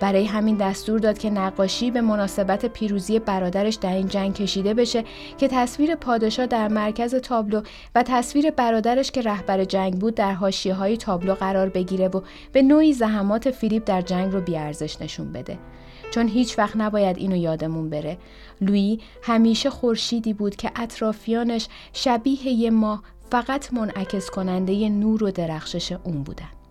S1: برای همین دستور داد که نقاشی به مناسبت پیروزی برادرش در این جنگ کشیده بشه که تصویر پادشاه در مرکز تابلو و تصویر برادرش که رهبر جنگ بود در حاشیه های تابلو قرار بگیره و به نوعی زحمات فیلیپ در جنگ رو بیارزش نشون بده. چون هیچ وقت نباید اینو یادمون بره. لویی همیشه خورشیدی بود که اطرافیانش شبیه یه ماه فقط منعکس کننده نور و درخشش اون بودن.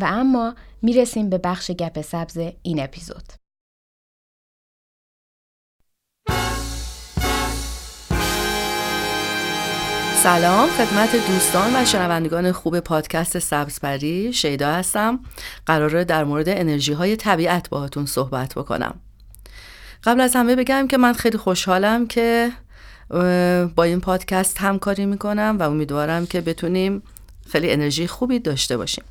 S1: و اما می‌رسیم به بخش گپ سبز این اپیزود.
S4: سلام خدمت دوستان و شنوندگان خوب پادکست سبزپری شیدا هستم. قراره در مورد انرژی های طبیعت باهاتون صحبت بکنم. قبل از همه بگم که من خیلی خوشحالم که با این پادکست همکاری می‌کنم و امیدوارم که بتونیم خیلی انرژی خوبی داشته باشیم.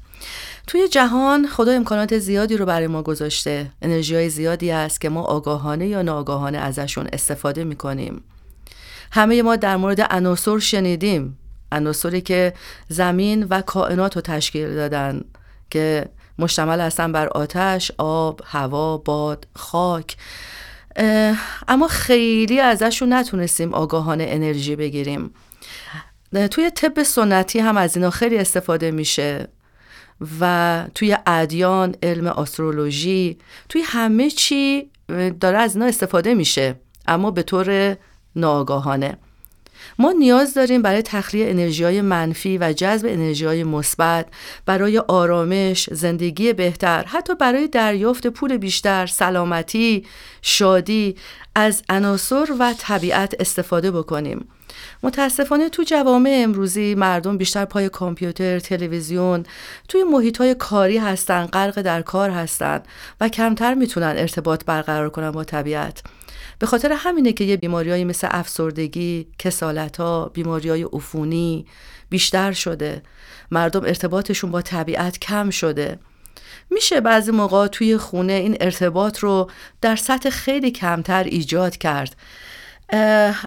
S4: توی جهان خدا امکانات زیادی رو برای ما گذاشته. انرژی های زیادی هست که ما آگاهانه یا ناآگاهانه ازشون استفاده می‌کنیم. همه ما در مورد عناصر شنیدیم. عناصری که زمین و کائنات رو تشکیل دادن که مشتمل هستن بر آتش، آب، هوا، باد، خاک. اما خیلی ازشون نتونستیم آگاهانه انرژی بگیریم. توی طب سنتی هم از اینا خیلی استفاده میشه. و توی ادیان علم استرولوژی توی همه چی داره از اینا استفاده میشه اما به طور ناآگاهانه. ما نیاز داریم برای تخلیه انرژی های منفی و جذب انرژی های مثبت برای آرامش، زندگی بهتر، حتی برای دریافت پول بیشتر، سلامتی، شادی از عناصر و طبیعت استفاده بکنیم. متاسفانه تو جوامع امروزی مردم بیشتر پای کامپیوتر، تلویزیون، توی محیط های کاری هستن، غرق در کار هستن و کمتر می‌تونن ارتباط برقرار کنن با طبیعت. به خاطر همینه که یه بیماریایی مثل افسردگی، کسالت ها، بیماری های عفونی بیشتر شده. مردم ارتباطشون با طبیعت کم شده. میشه بعضی موقع توی خونه این ارتباط رو در سطح خیلی کمتر ایجاد کرد.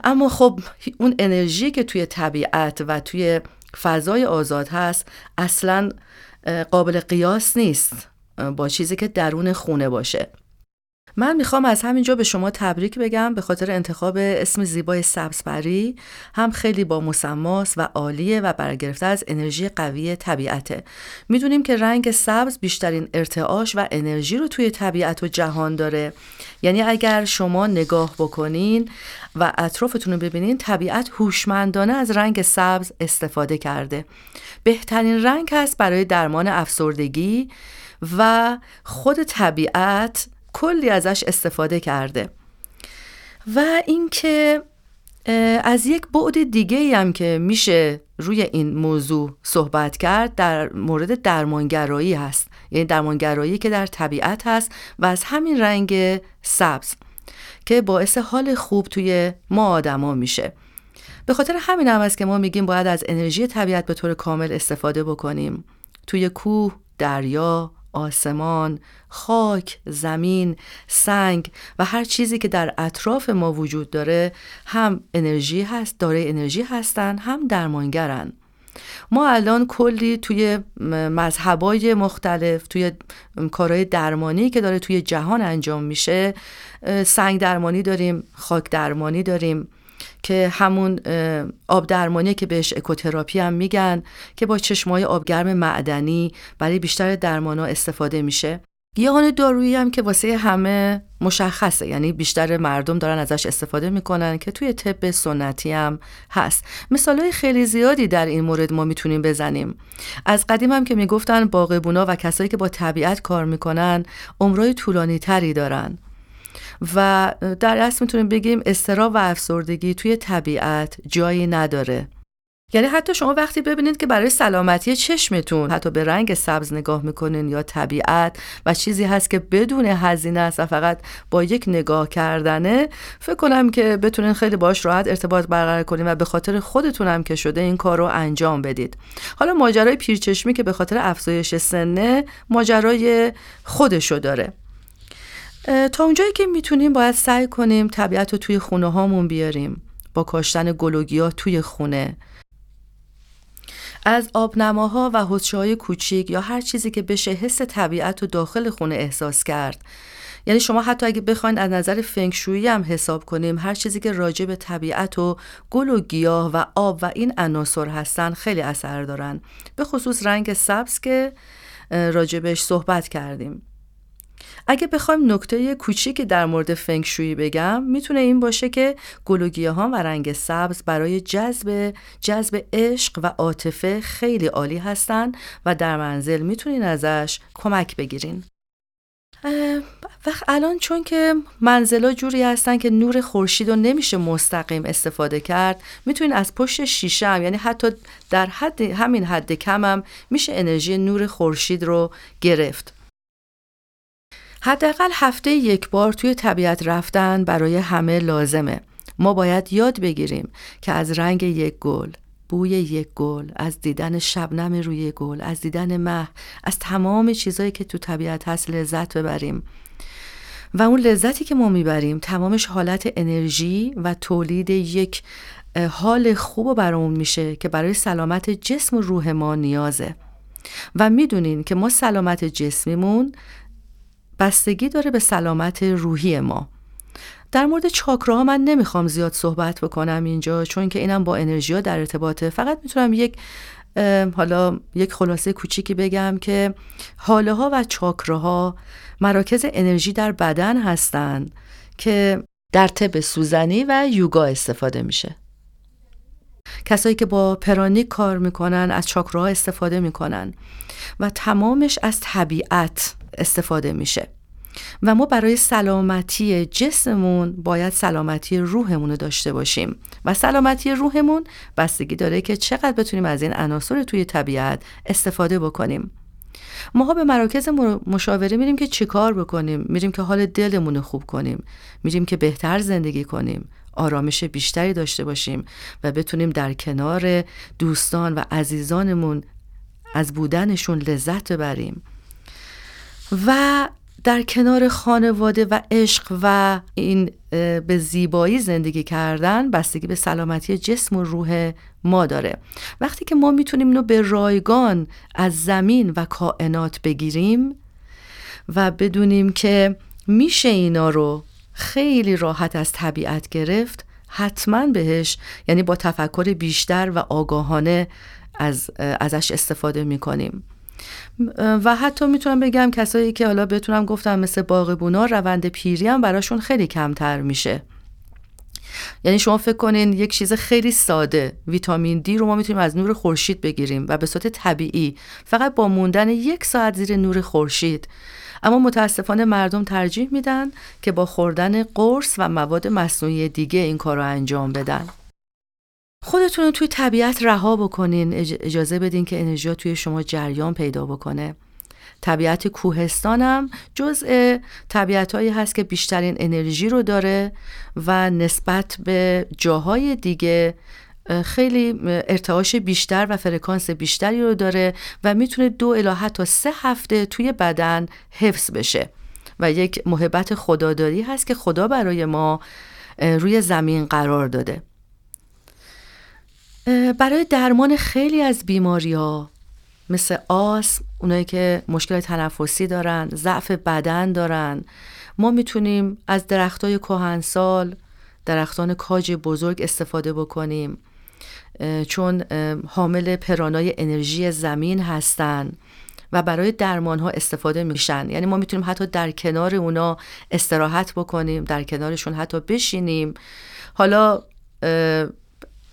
S4: اما خب اون انرژی که توی طبیعت و توی فضای آزاد هست اصلا قابل قیاس نیست با چیزی که درون خونه باشه. من می‌خوام از همینجا به شما تبریک بگم به خاطر انتخاب اسم زیبای سبزپری. هم خیلی با مسماس و عالیه و برگرفته از انرژی قوی طبیعته. می‌دونیم که رنگ سبز بیشترین ارتعاش و انرژی رو توی طبیعت و جهان داره. یعنی اگر شما نگاه بکنین و اطرافتون رو ببینین طبیعت هوشمندانه از رنگ سبز استفاده کرده. بهترین رنگ هست برای درمان افسردگی و خود طبیعت کلی ازش استفاده کرده. و اینکه از یک بعد دیگه هم که میشه روی این موضوع صحبت کرد در مورد درمانگرایی هست. یعنی درمانگرایی که در طبیعت هست و از همین رنگ سبز که باعث حال خوب توی ما آدما میشه. به خاطر همین هم است که ما میگیم باید از انرژی طبیعت به طور کامل استفاده بکنیم. توی کوه، دریا، آسمان، خاک، زمین، سنگ و هر چیزی که در اطراف ما وجود داره هم انرژی هست، داره انرژی هستن، هم درمانگرن. ما الان کلی توی مذهبای مختلف توی کارهای درمانی که داره توی جهان انجام میشه سنگ درمانی داریم خاک درمانی داریم که همون آب درمانی که بهش اکوتراپی هم میگن که با چشمای آبگرم معدنی برای بیشتر درمانا استفاده میشه. گیاهان دارویی هم که واسه همه مشخصه یعنی بیشتر مردم دارن ازش استفاده می‌کنن که توی طب سنتی هم هست. مثالهای خیلی زیادی در این مورد ما می‌تونیم بزنیم. از قدیم هم که می‌گفتن باغبونا و کسایی که با طبیعت کار می‌کنن عمرای طولانی تری دارن. و در اصل می‌تونیم بگیم استرا و افسردگی توی طبیعت جایی نداره. یعنی حتی شما وقتی ببینید که برای سلامتی چشمتون حتی به رنگ سبز نگاه می‌کنین یا طبیعت و چیزی هست که بدون هزینه است و فقط با یک نگاه کردنه فکر کنم که بتونین خیلی باش راحت ارتباط برقرار کنین و به خاطر خودتونم که شده این کار رو انجام بدید. حالا ماجرای پیرچشمی که به خاطر افزایش سنه ماجرای خودشو داره. تا اونجایی که می‌تونیم باید سعی کنیم طبیعت رو توی خونه هامون بیاریم. با کاشتن گلوگیا توی خونه. از آبنماها و حوزچه های کوچیک یا هر چیزی که بشه حس طبیعت رو داخل خونه احساس کرد. یعنی شما حتی اگه بخواید از نظر فنگشویی هم حساب کنیم هر چیزی که راجع به طبیعت و گل و گیاه و آب و این عناصر هستن خیلی اثر دارن. به خصوص رنگ سبز که راجبش صحبت کردیم. اگه بخوایم نکته کوچیکی در مورد فنگشویی بگم می‌تونه این باشه که گلوگیه ها و رنگ سبز برای جذب جذب عشق و عاطفه خیلی عالی هستن و در منزل می‌تونین ازش کمک بگیرین. وقت الان چون که منزلا جوری هستن که نور خورشید رو نمیشه مستقیم استفاده کرد می‌تونین از پشت شیشه هم یعنی حتی در حد همین حد کم هم میشه انرژی نور خورشید رو گرفت. حداقل هفته یک بار توی طبیعت رفتن برای همه لازمه. ما باید یاد بگیریم که از رنگ یک گل، بوی یک گل، از دیدن شبنم روی گل، از دیدن مه، از تمام چیزایی که تو طبیعت هست لذت ببریم. و اون لذتی که ما می‌بریم تمامش حالت انرژی و تولید یک حال خوب برامون میشه که برای سلامت جسم و روح ما نیازه و می‌دونین که ما سلامت جسمیمون بستگی داره به سلامت روحی ما. در مورد چاکراها من نمی‌خوام زیاد صحبت بکنم اینجا چون که اینم با انرژی ها در ارتباطه. فقط می‌تونم یک حالا یک خلاصه کوچیکی بگم که حاله ها و چاکراها مراکز انرژی در بدن هستند که در طب سوزنی و یوگا استفاده میشه. کسایی که با پرانیک کار می‌کنن از چاکراها استفاده می‌کنن و تمامش از طبیعت استفاده میشه. و ما برای سلامتی جسممون باید سلامتی روحمون رو داشته باشیم. و سلامتی روحمون بستگی داره که چقدر بتونیم از این عناصر توی طبیعت استفاده بکنیم. ماها به مراکز مشاوره میریم که چیکار بکنیم؟ میریم که حال دلمون رو خوب کنیم. میریم که بهتر زندگی کنیم. آرامش بیشتری داشته باشیم و بتونیم در کنار دوستان و عزیزانمون از بودنشون لذت ببریم. و در کنار خانواده و عشق و این به زیبایی زندگی کردن بستگی به سلامتی جسم و روح ما داره. وقتی که ما می‌تونیم اینو به رایگان از زمین و کائنات بگیریم و بدونیم که میشه اینا رو خیلی راحت از طبیعت گرفت حتما بهش یعنی با تفکر بیشتر و آگاهانه از ازش استفاده می‌کنیم. و حتی می‌تونم بگم کسایی که حالا بتونم گفتم مثل باغبونا روند پیری هم براشون خیلی کمتر میشه. یعنی شما فکر کنین یک چیز خیلی ساده ویتامین دی رو ما می‌تونیم از نور خورشید بگیریم و به صورت طبیعی فقط با موندن یک ساعت زیر نور خورشید. اما متاسفانه مردم ترجیح میدن که با خوردن قرص و مواد مصنوعی دیگه این کار رو انجام بدن. خودتون رو توی طبیعت رها بکنین. اجازه بدین که انرژی توی شما جریان پیدا بکنه. طبیعت کوهستانم جزء طبیعت هایی هست که بیشترین انرژی رو داره و نسبت به جاهای دیگه خیلی ارتعاش بیشتر و فرکانس بیشتری رو داره و می‌تونه دو الی حتی سه هفته توی بدن حفظ بشه. و یک محبت خداداری هست که خدا برای ما روی زمین قرار داده. برای درمان خیلی از بیماری ها مثل آس اونایی که مشکل تنفسی دارن ضعف بدن دارن. ما می‌تونیم از درختای کهنسال درختان کاج بزرگ استفاده بکنیم. چون حامل پرانای انرژی زمین هستن و برای درمان ها استفاده میشن. یعنی ما می‌تونیم حتی در کنار اونا استراحت بکنیم در کنارشون حتی بشینیم. حالا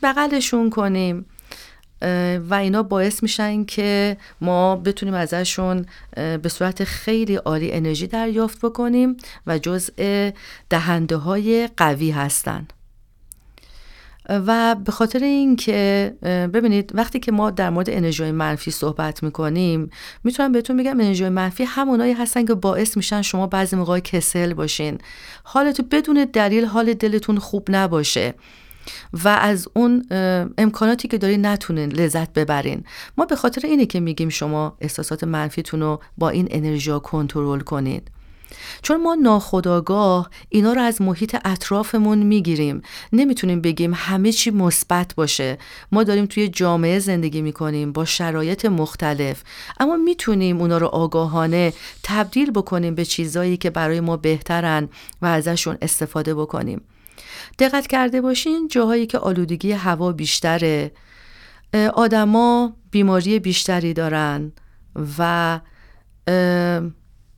S4: بغلشون کنیم. و اینا باعث میشن که ما بتونیم ازشون به صورت خیلی عالی انرژی دریافت بکنیم و جزء دهنده های قوی هستن. و به خاطر اینکه ببینید وقتی که ما در مورد انرژی منفی صحبت می‌کنیم می‌تونم بهتون بگم انرژی منفی همونایی هستن که باعث میشن شما بعضی موقع کسل باشین. حالتون بدون دلیل حال دلتون خوب نباشه. و از اون امکاناتی که داری نتونین لذت ببرین. ما به خاطر اینه که میگیم شما احساسات منفیتون رو با این انرژی کنترل کنید چون ما ناخداگاه اینا رو از محیط اطرافمون می‌گیریم. نمی‌تونیم بگیم همه چی مثبت باشه. ما داریم توی جامعه زندگی می‌کنیم با شرایط مختلف. اما می‌تونیم اونا رو آگاهانه تبدیل بکنیم به چیزایی که برای ما بهترن و ازشون استفاده بکنیم. دقت کرده باشین جاهایی که آلودگی هوا بیشتره آدما بیماری بیشتری دارن و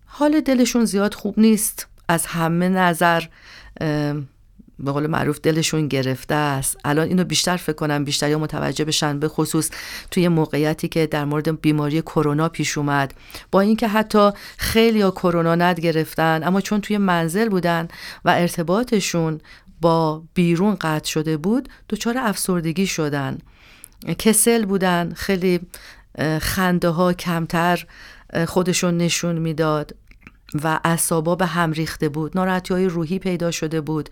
S4: حال دلشون زیاد خوب نیست. از همه نظر به قول معروف دلشون گرفته است. الان اینو بیشتر فکر کنم بیشتر متوجه بشن به خصوص توی موقعیتی که در مورد بیماری کرونا پیش اومد. با اینکه حتی خیلی کرونا ند گرفتن اما چون توی منزل بودن و ارتباطشون با بیرون قطع شده بود دچار افسردگی شدن. کسل بودن خیلی خنده ها کمتر خودشون نشون می‌داد و اعصابا به هم ریخته بود. ناراحتی های روحی پیدا شده بود.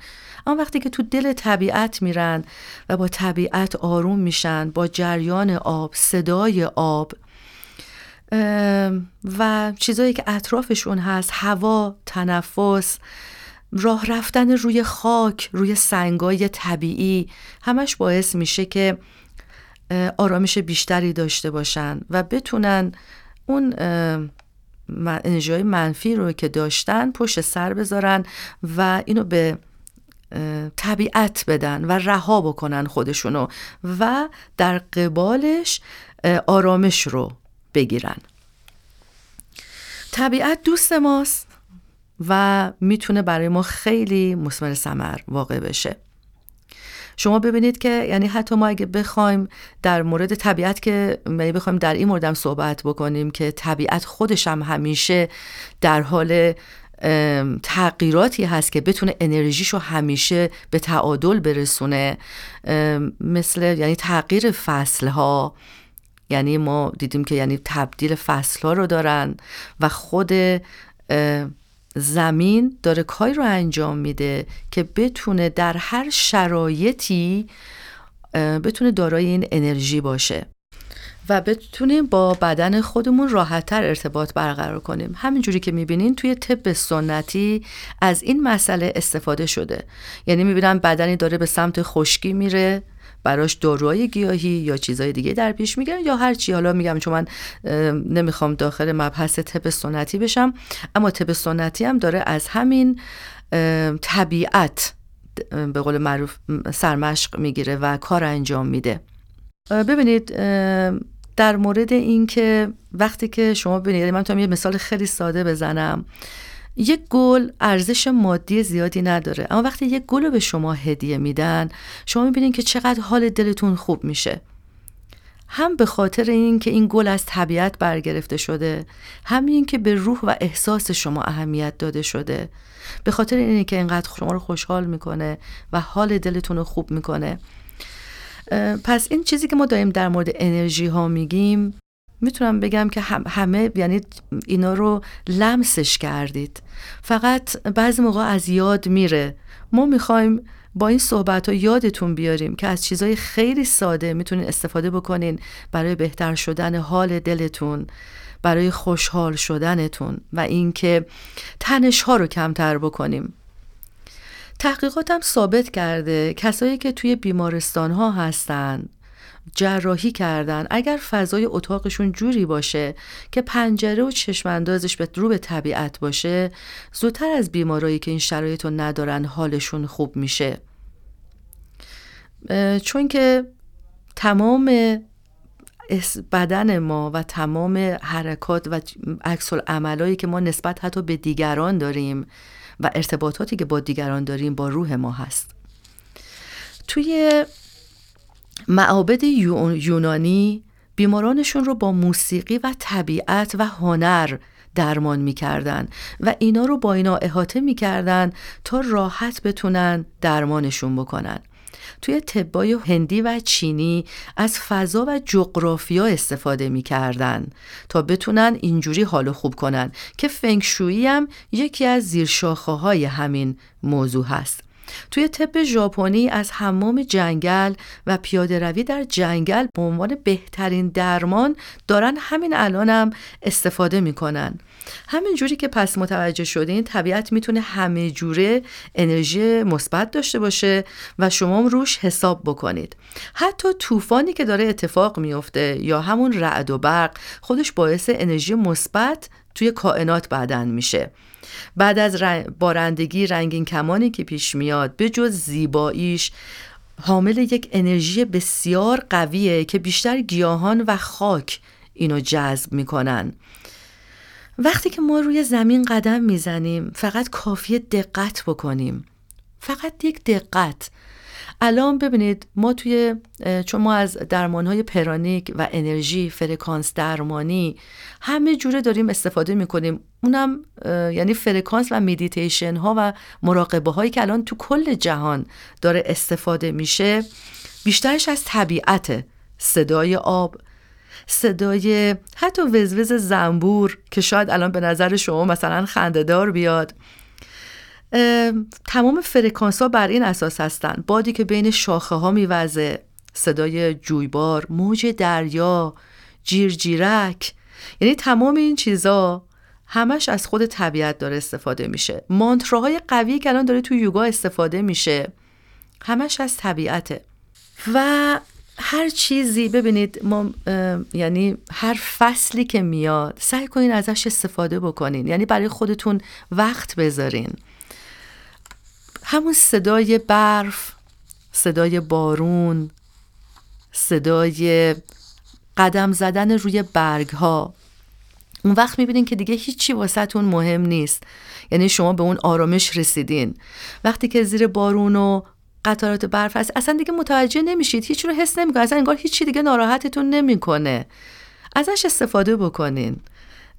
S4: اما وقتی که تو دل طبیعت میرن و با طبیعت آروم میشن با جریان آب صدای آب و چیزایی که اطرافشون هست هوا تنفس راه رفتن روی خاک روی سنگای طبیعی همش باعث میشه که آرامش بیشتری داشته باشن و بتونن اون انرژی منفی رو که داشتن پشت سر بذارن و اینو به طبیعت بدن و رها بکنن خودشونو و در قبالش آرامش رو بگیرن. طبیعت دوست ماست. و می‌تونه برای ما خیلی مسمر سمر واقع بشه. شما ببینید که یعنی حتی ما اگه بخوایم در مورد طبیعت که یعنی بخوایم در این موردم صحبت بکنیم که طبیعت خودش هم همیشه در حال تغییراتی هست که بتونه انرژیشو همیشه به تعادل برسونه مثل یعنی تغییر فصل ها یعنی ما دیدیم که یعنی تبدیل فصل ها رو دارن و خود زمین داره کاری رو انجام میده که بتونه در هر شرایطی بتونه دارای این انرژی باشه و بتونیم با بدن خودمون راحتتر ارتباط برقرار کنیم. همینجوری که می‌بینین توی طب سنتی از این مسئله استفاده شده. یعنی می‌بینن بدنی داره به سمت خشکی میره براش داروهای گیاهی یا چیزای دیگه در پیش می‌گیرن یا هر چی. حالا میگم چون من نمی‌خوام داخل مبحث طب سنتی بشم اما طب سنتی هم داره از همین طبیعت به قول معروف سرمشق می‌گیره و کار انجام میده. ببینید در مورد اینکه وقتی که شما ببینید من می‌تونم یه مثال خیلی ساده بزنم. یک گل ارزش مادی زیادی نداره اما وقتی یک گل رو به شما هدیه میدن شما می‌بینید که چقدر حال دلتون خوب میشه. هم به خاطر اینکه این گل از طبیعت برگرفته شده هم این که به روح و احساس شما اهمیت داده شده. به خاطر اینه که اینقدر شما رو خوشحال می‌کنه و حال دلتون رو خوب می‌کنه. پس این چیزی که ما داریم در مورد انرژی ها میگیم می‌تونم بگم که همه یعنی اینا رو لمسش کردید. فقط بعضی موقع از یاد میره. ما می‌خوایم با این صحبت ها یادتون بیاریم که از چیزهای خیلی ساده می‌تونین استفاده بکنین برای بهتر شدن حال دلتون برای خوشحال شدنتون و اینکه تنش ها رو کمتر بکنیم. تحقیقاتم ثابت کرده کسایی که توی بیمارستان ها هستن جراحی کردن اگر فضای اتاقشون جوری باشه که پنجره و چشم اندازش به رو به طبیعت باشه زودتر از بیمارایی که این شرایط رو ندارن حالشون خوب میشه. چون که تمام بدن ما و تمام حرکات و عکس عملایی که ما نسبت حتی به دیگران داریم و ارتباطاتی که با دیگران داریم با روح ما هست. توی معابد یونانی بیمارانشون رو با موسیقی و طبیعت و هنر درمان می‌کردن و اینا رو با اینا احاطه می‌کردن تا راحت بتونن درمانشون بکنن. توی طبای هندی و چینی از فضا و جغرافیا استفاده می‌کردن تا بتونن اینجوری حالو خوب کنن که فنگشویی هم یکی از زیرشاخه های همین موضوع هست. توی طب ژاپنی از حمام جنگل و پیاده روی در جنگل به عنوان بهترین درمان دارن. همین الانم هم استفاده می‌کنن. همین جوری که پس متوجه شدین طبیعت می‌تونه همه جوره انرژی مثبت داشته باشه و شما روش حساب بکنید. حتی طوفانی که داره اتفاق میفته یا همون رعد و برق خودش باعث انرژی مثبت توی کائنات بعدن میشه. بعد از بارندگی رنگین کمانی که پیش میاد به جز زیباییش حامل یک انرژی بسیار قویه که بیشتر گیاهان و خاک اینو جذب می‌کنن. وقتی که ما روی زمین قدم می‌زنیم فقط کافیه دقت بکنیم. فقط یک دقت. الان ببینید ما توی چون ما از درمان های pranic و انرژی فرکانس درمانی همه جوره داریم استفاده می‌کنیم. اونم یعنی فرکانس و میدیتیشن ها و مراقبه هایی که الان تو کل جهان داره استفاده میشه بیشترش از طبیعت صدای آب صدای حتی وزوز زنبور که شاید الان به نظر شما مثلا خندهدار بیاد. تمام فرکانس ها بر این اساس هستن. بادی که بین شاخه ها میوزه صدای جویبار موج دریا جیرجیرک یعنی تمام این چیزا همش از خود طبیعت داره استفاده میشه. مانتراهای قوی که الان داره تو یوگا استفاده میشه همش از طبیعته. و هر چیزی ببینید ما یعنی هر فصلی که میاد سعی کنین ازش استفاده بکنین. یعنی برای خودتون وقت بذارین. همون صدای برف صدای بارون صدای قدم زدن روی برگ ها اون وقت می‌بینین که دیگه هیچی واسهتون مهم نیست. یعنی شما به اون آرامش رسیدین. وقتی که زیر بارون و قطارات برف هست اصلا دیگه متوجه نمیشید. هیچ رو حس نمی‌کنه اصلا انگار هیچی دیگه ناراحتتون نمی‌کنه. ازش استفاده بکنین.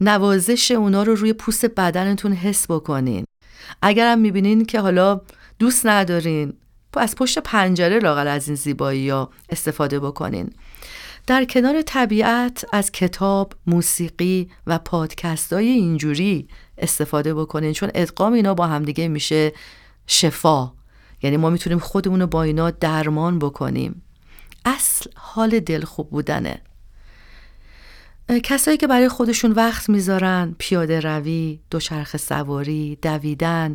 S4: نوازش اونا رو روی پوست بدنتون حس بکنین. اگرم می‌بینین که حالا دوست ندارین از پشت پنجره لاغل از این زیبایی ها استفاده بکنین. در کنار طبیعت از کتاب، موسیقی و پادکست های اینجوری استفاده بکنین چون ادغام اینا با همدیگه میشه شفا. یعنی ما می‌تونیم خودمون رو با اینا درمان بکنیم. اصل حال دل خوب بودنه. کسایی که برای خودشون وقت می‌ذارن پیاده روی، دوچرخه سواری، دویدن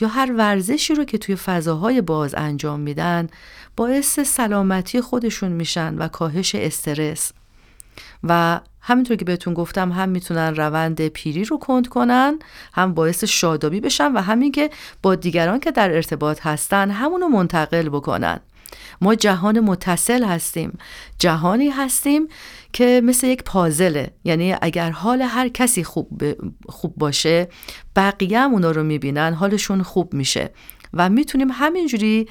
S4: یا هر ورزشی رو که توی فضاهای باز انجام میدن باعث سلامتی خودشون میشن و کاهش استرس. و همینطور که بهتون گفتم هم می‌تونن روند پیری رو کند کنن هم باعث شادابی بشن و همین که با دیگران که در ارتباط هستن همونو منتقل بکنن. ما جهان متصل هستیم. جهانی هستیم که مثل یک پازله. یعنی اگر حال هر کسی خوب, خوب باشه بقیه هم اونا رو می‌بینن حالشون خوب میشه. و می‌تونیم همینجوری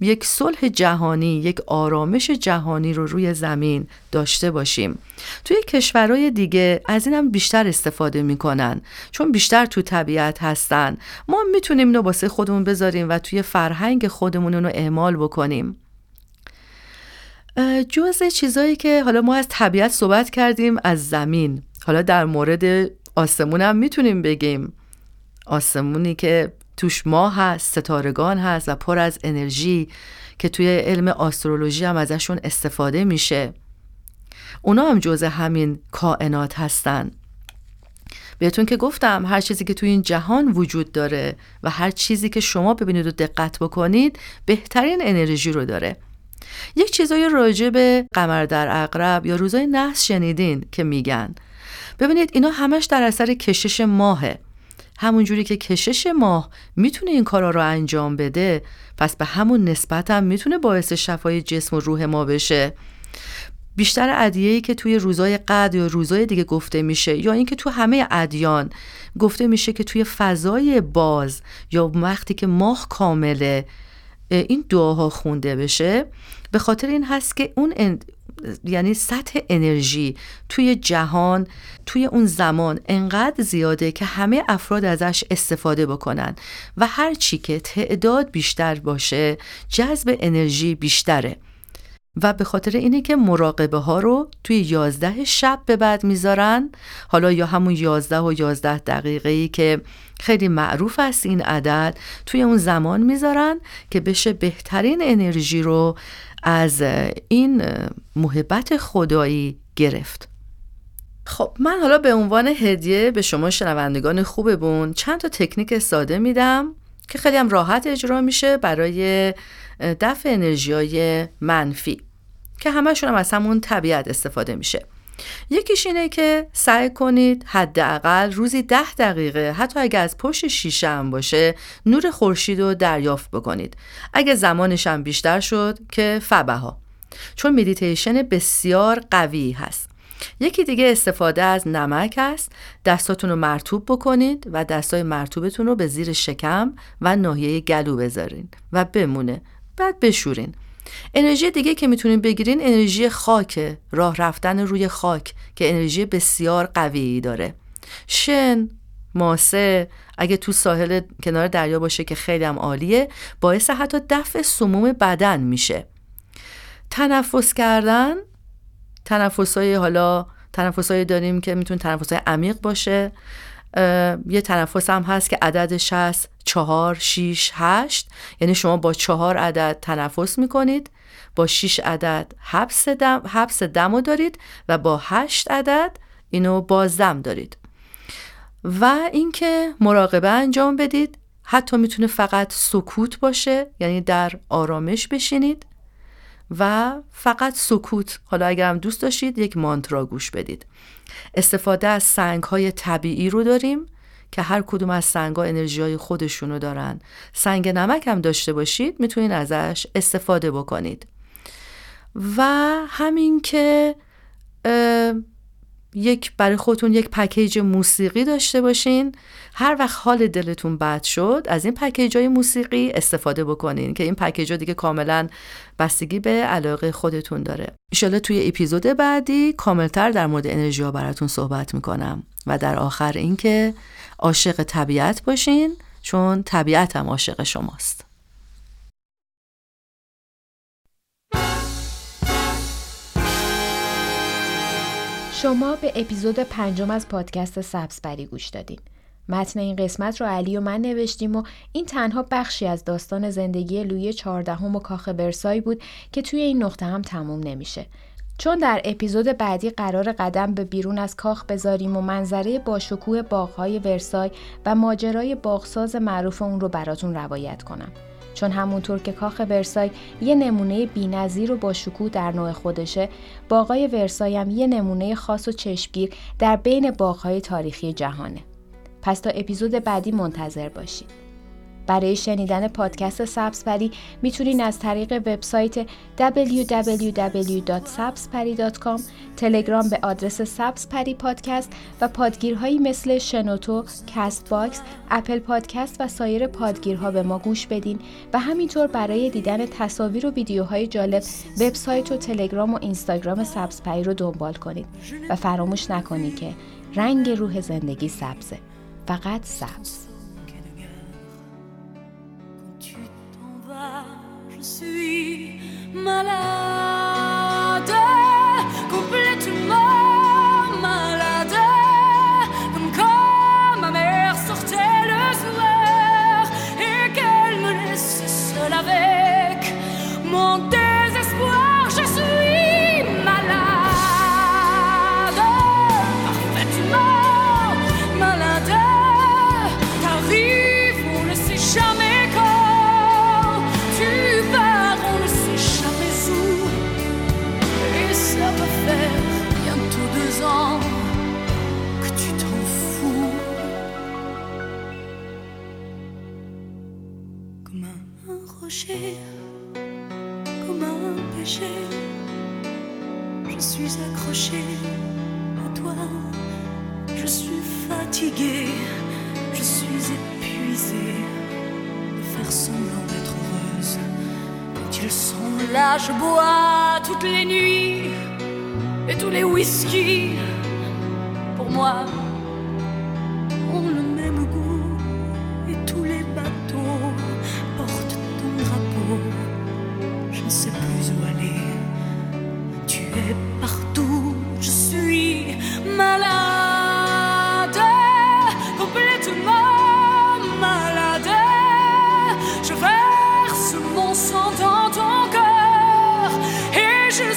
S4: یک صلح جهانی یک آرامش جهانی رو روی زمین داشته باشیم. توی کشورهای دیگه از این هم بیشتر استفاده می‌کنن چون بیشتر تو طبیعت هستن. ما می‌تونیم اینو واسه خودمون بذاریم و توی فرهنگ خودمون رو اعمال بکنیم. جز چیزایی که حالا ما از طبیعت صحبت کردیم از زمین. حالا در مورد آسمون هم می‌تونیم بگیم. آسمونی که توش ماه هست ستارگان هست و پر از انرژی که توی علم آسترولوژی هم ازشون استفاده میشه. اونا هم جز همین کائنات هستن. بهتون که گفتم هر چیزی که توی این جهان وجود داره و هر چیزی که شما ببینید و دقت بکنید بهترین انرژی رو داره. یک چیزای راجع به قمر در اقرب یا روزای نحس شنیدین که میگن. ببینید اینا همش در اثر کشش ماهه. همونجوری که کشش ماه می‌تونه این کارا رو انجام بده پس به همون نسبت هم می‌تونه باعث شفای جسم و روح ما بشه. بیشتر ادیه‌ای که توی روزای قد یا روزای دیگه گفته میشه یا اینکه تو همه ادیان گفته میشه که توی فضای باز یا وقتی که ماه کامله این دعاها خونده بشه به خاطر این هست که اون یعنی سطح انرژی توی جهان توی اون زمان انقدر زیاده که همه افراد ازش استفاده بکنن و هر چی که تعداد بیشتر باشه جذب انرژی بیشتره. و به خاطر اینه که مراقبه ها رو توی یازده شب به بعد می‌ذارن حالا یا همون یازده و یازده دقیقه ای که خیلی معروف است این عدد توی اون زمان می‌ذارن که بشه بهترین انرژی رو از این محبت خدایی گرفت. خب من حالا به عنوان هدیه به شما شنوندگان خوبمون چند تا تکنیک ساده میدم که خیلی هم راحت اجرا میشه برای دفع انرژی های منفی که همشون هم از همون طبیعت استفاده میشه. یکیش اینه که سعی کنید حداقل روزی ده دقیقه حتی اگر از پشت شیشه هم باشه نور خورشید رو دریافت بکنید. اگه زمانش هم بیشتر شد که فبه ها چون مدیتیشن بسیار قوی هست. یکی دیگه استفاده از نمک است دستاتون رو مرتوب بکنید و دستای مرتوبتون رو به زیر شکم و ناحیه گلو بذارین و بمونه. بعد بشورین. انرژی دیگه که می‌تونین بگیرین انرژی خاک راه رفتن روی خاک که انرژی بسیار قوی داره. شن ماسه اگه تو ساحل کنار دریا باشه که خیلی هم عالیه باعث حتی دفع سموم بدن میشه. تنفس کردن تنفس های حالا تنفس داریم که می‌تونه تنفس های عمیق باشه. یه تنفس هم هست که عددش هست چهار شیش هشت. یعنی شما با چهار عدد تنفس می‌کنید با شیش عدد حبس دم, حبس دم دارید و با هشت عدد اینو بازدم دارید. و اینکه مراقبه انجام بدید. حتی می‌تونه فقط سکوت باشه یعنی در آرامش بشینید و فقط سکوت. حالا اگر هم دوست داشتید یک مانترا گوش بدید. استفاده از سنگ های طبیعی رو داریم که هر کدوم از سنگ ها انرژی های خودشونو دارن. سنگ نمک هم داشته باشید می‌تونید ازش استفاده بکنید. و همین که یک برای خودتون یک پکیج موسیقی داشته باشین هر وقت حال دلتون بد شد از این پکیج های موسیقی استفاده بکنین که این پکیج دیگه کاملا بستگی به علاقه خودتون داره. ایشالا توی اپیزود بعدی کاملتر در مورد انرژی ها براتون صحبت می‌کنم. و در آخر اینکه عاشق طبیعت باشین چون طبیعت هم عاشق شماست.
S1: شما به اپیزود پنجم از پادکست سبزپری گوش دادین. متن این قسمت رو علی و من نوشتیم و این تنها بخشی از داستان زندگی لوی چهاردهم و کاخ برسای بود که توی این نقطه هم تموم نمیشه. چون در اپیزود بعدی قرار قدم به بیرون از کاخ بذاریم و منظره باشکوه باغهای ورسای و ماجرای باغساز معروف اون رو براتون روایت کنم. چون همونطور که کاخ ورسای یه نمونه بینظیر و با شکوه در نوع خودشه باغای ورسای هم یه نمونه خاص و چشمگیر در بین باغهای تاریخی جهانه پس تا اپیزود بعدی منتظر باشید. برای شنیدن پادکست سبزپری می‌تونین از طریق وبسایت www.sabspari.com تلگرام به آدرس سبزپری پادکست و پادگیرهایی مثل شنوتو، Castbox، Apple Podcast و سایر پادگیرها به ما گوش بدین و همینطور برای دیدن تصاویر و ویدیوهای جالب وبسایت و تلگرام و اینستاگرام سبزپری رو دنبال کنید. و فراموش نکنید که رنگ روح زندگی سبزه. فقط سبز
S2: suis malade,
S3: fatiguée, je suis épuisée de faire semblant d'être heureuse. Quand ils sont là, je bois toutes les nuits et tous les whiskies pour moi.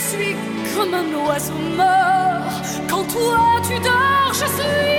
S3: Je suis comme un oiseau mort. Quand toi tu dors, je suis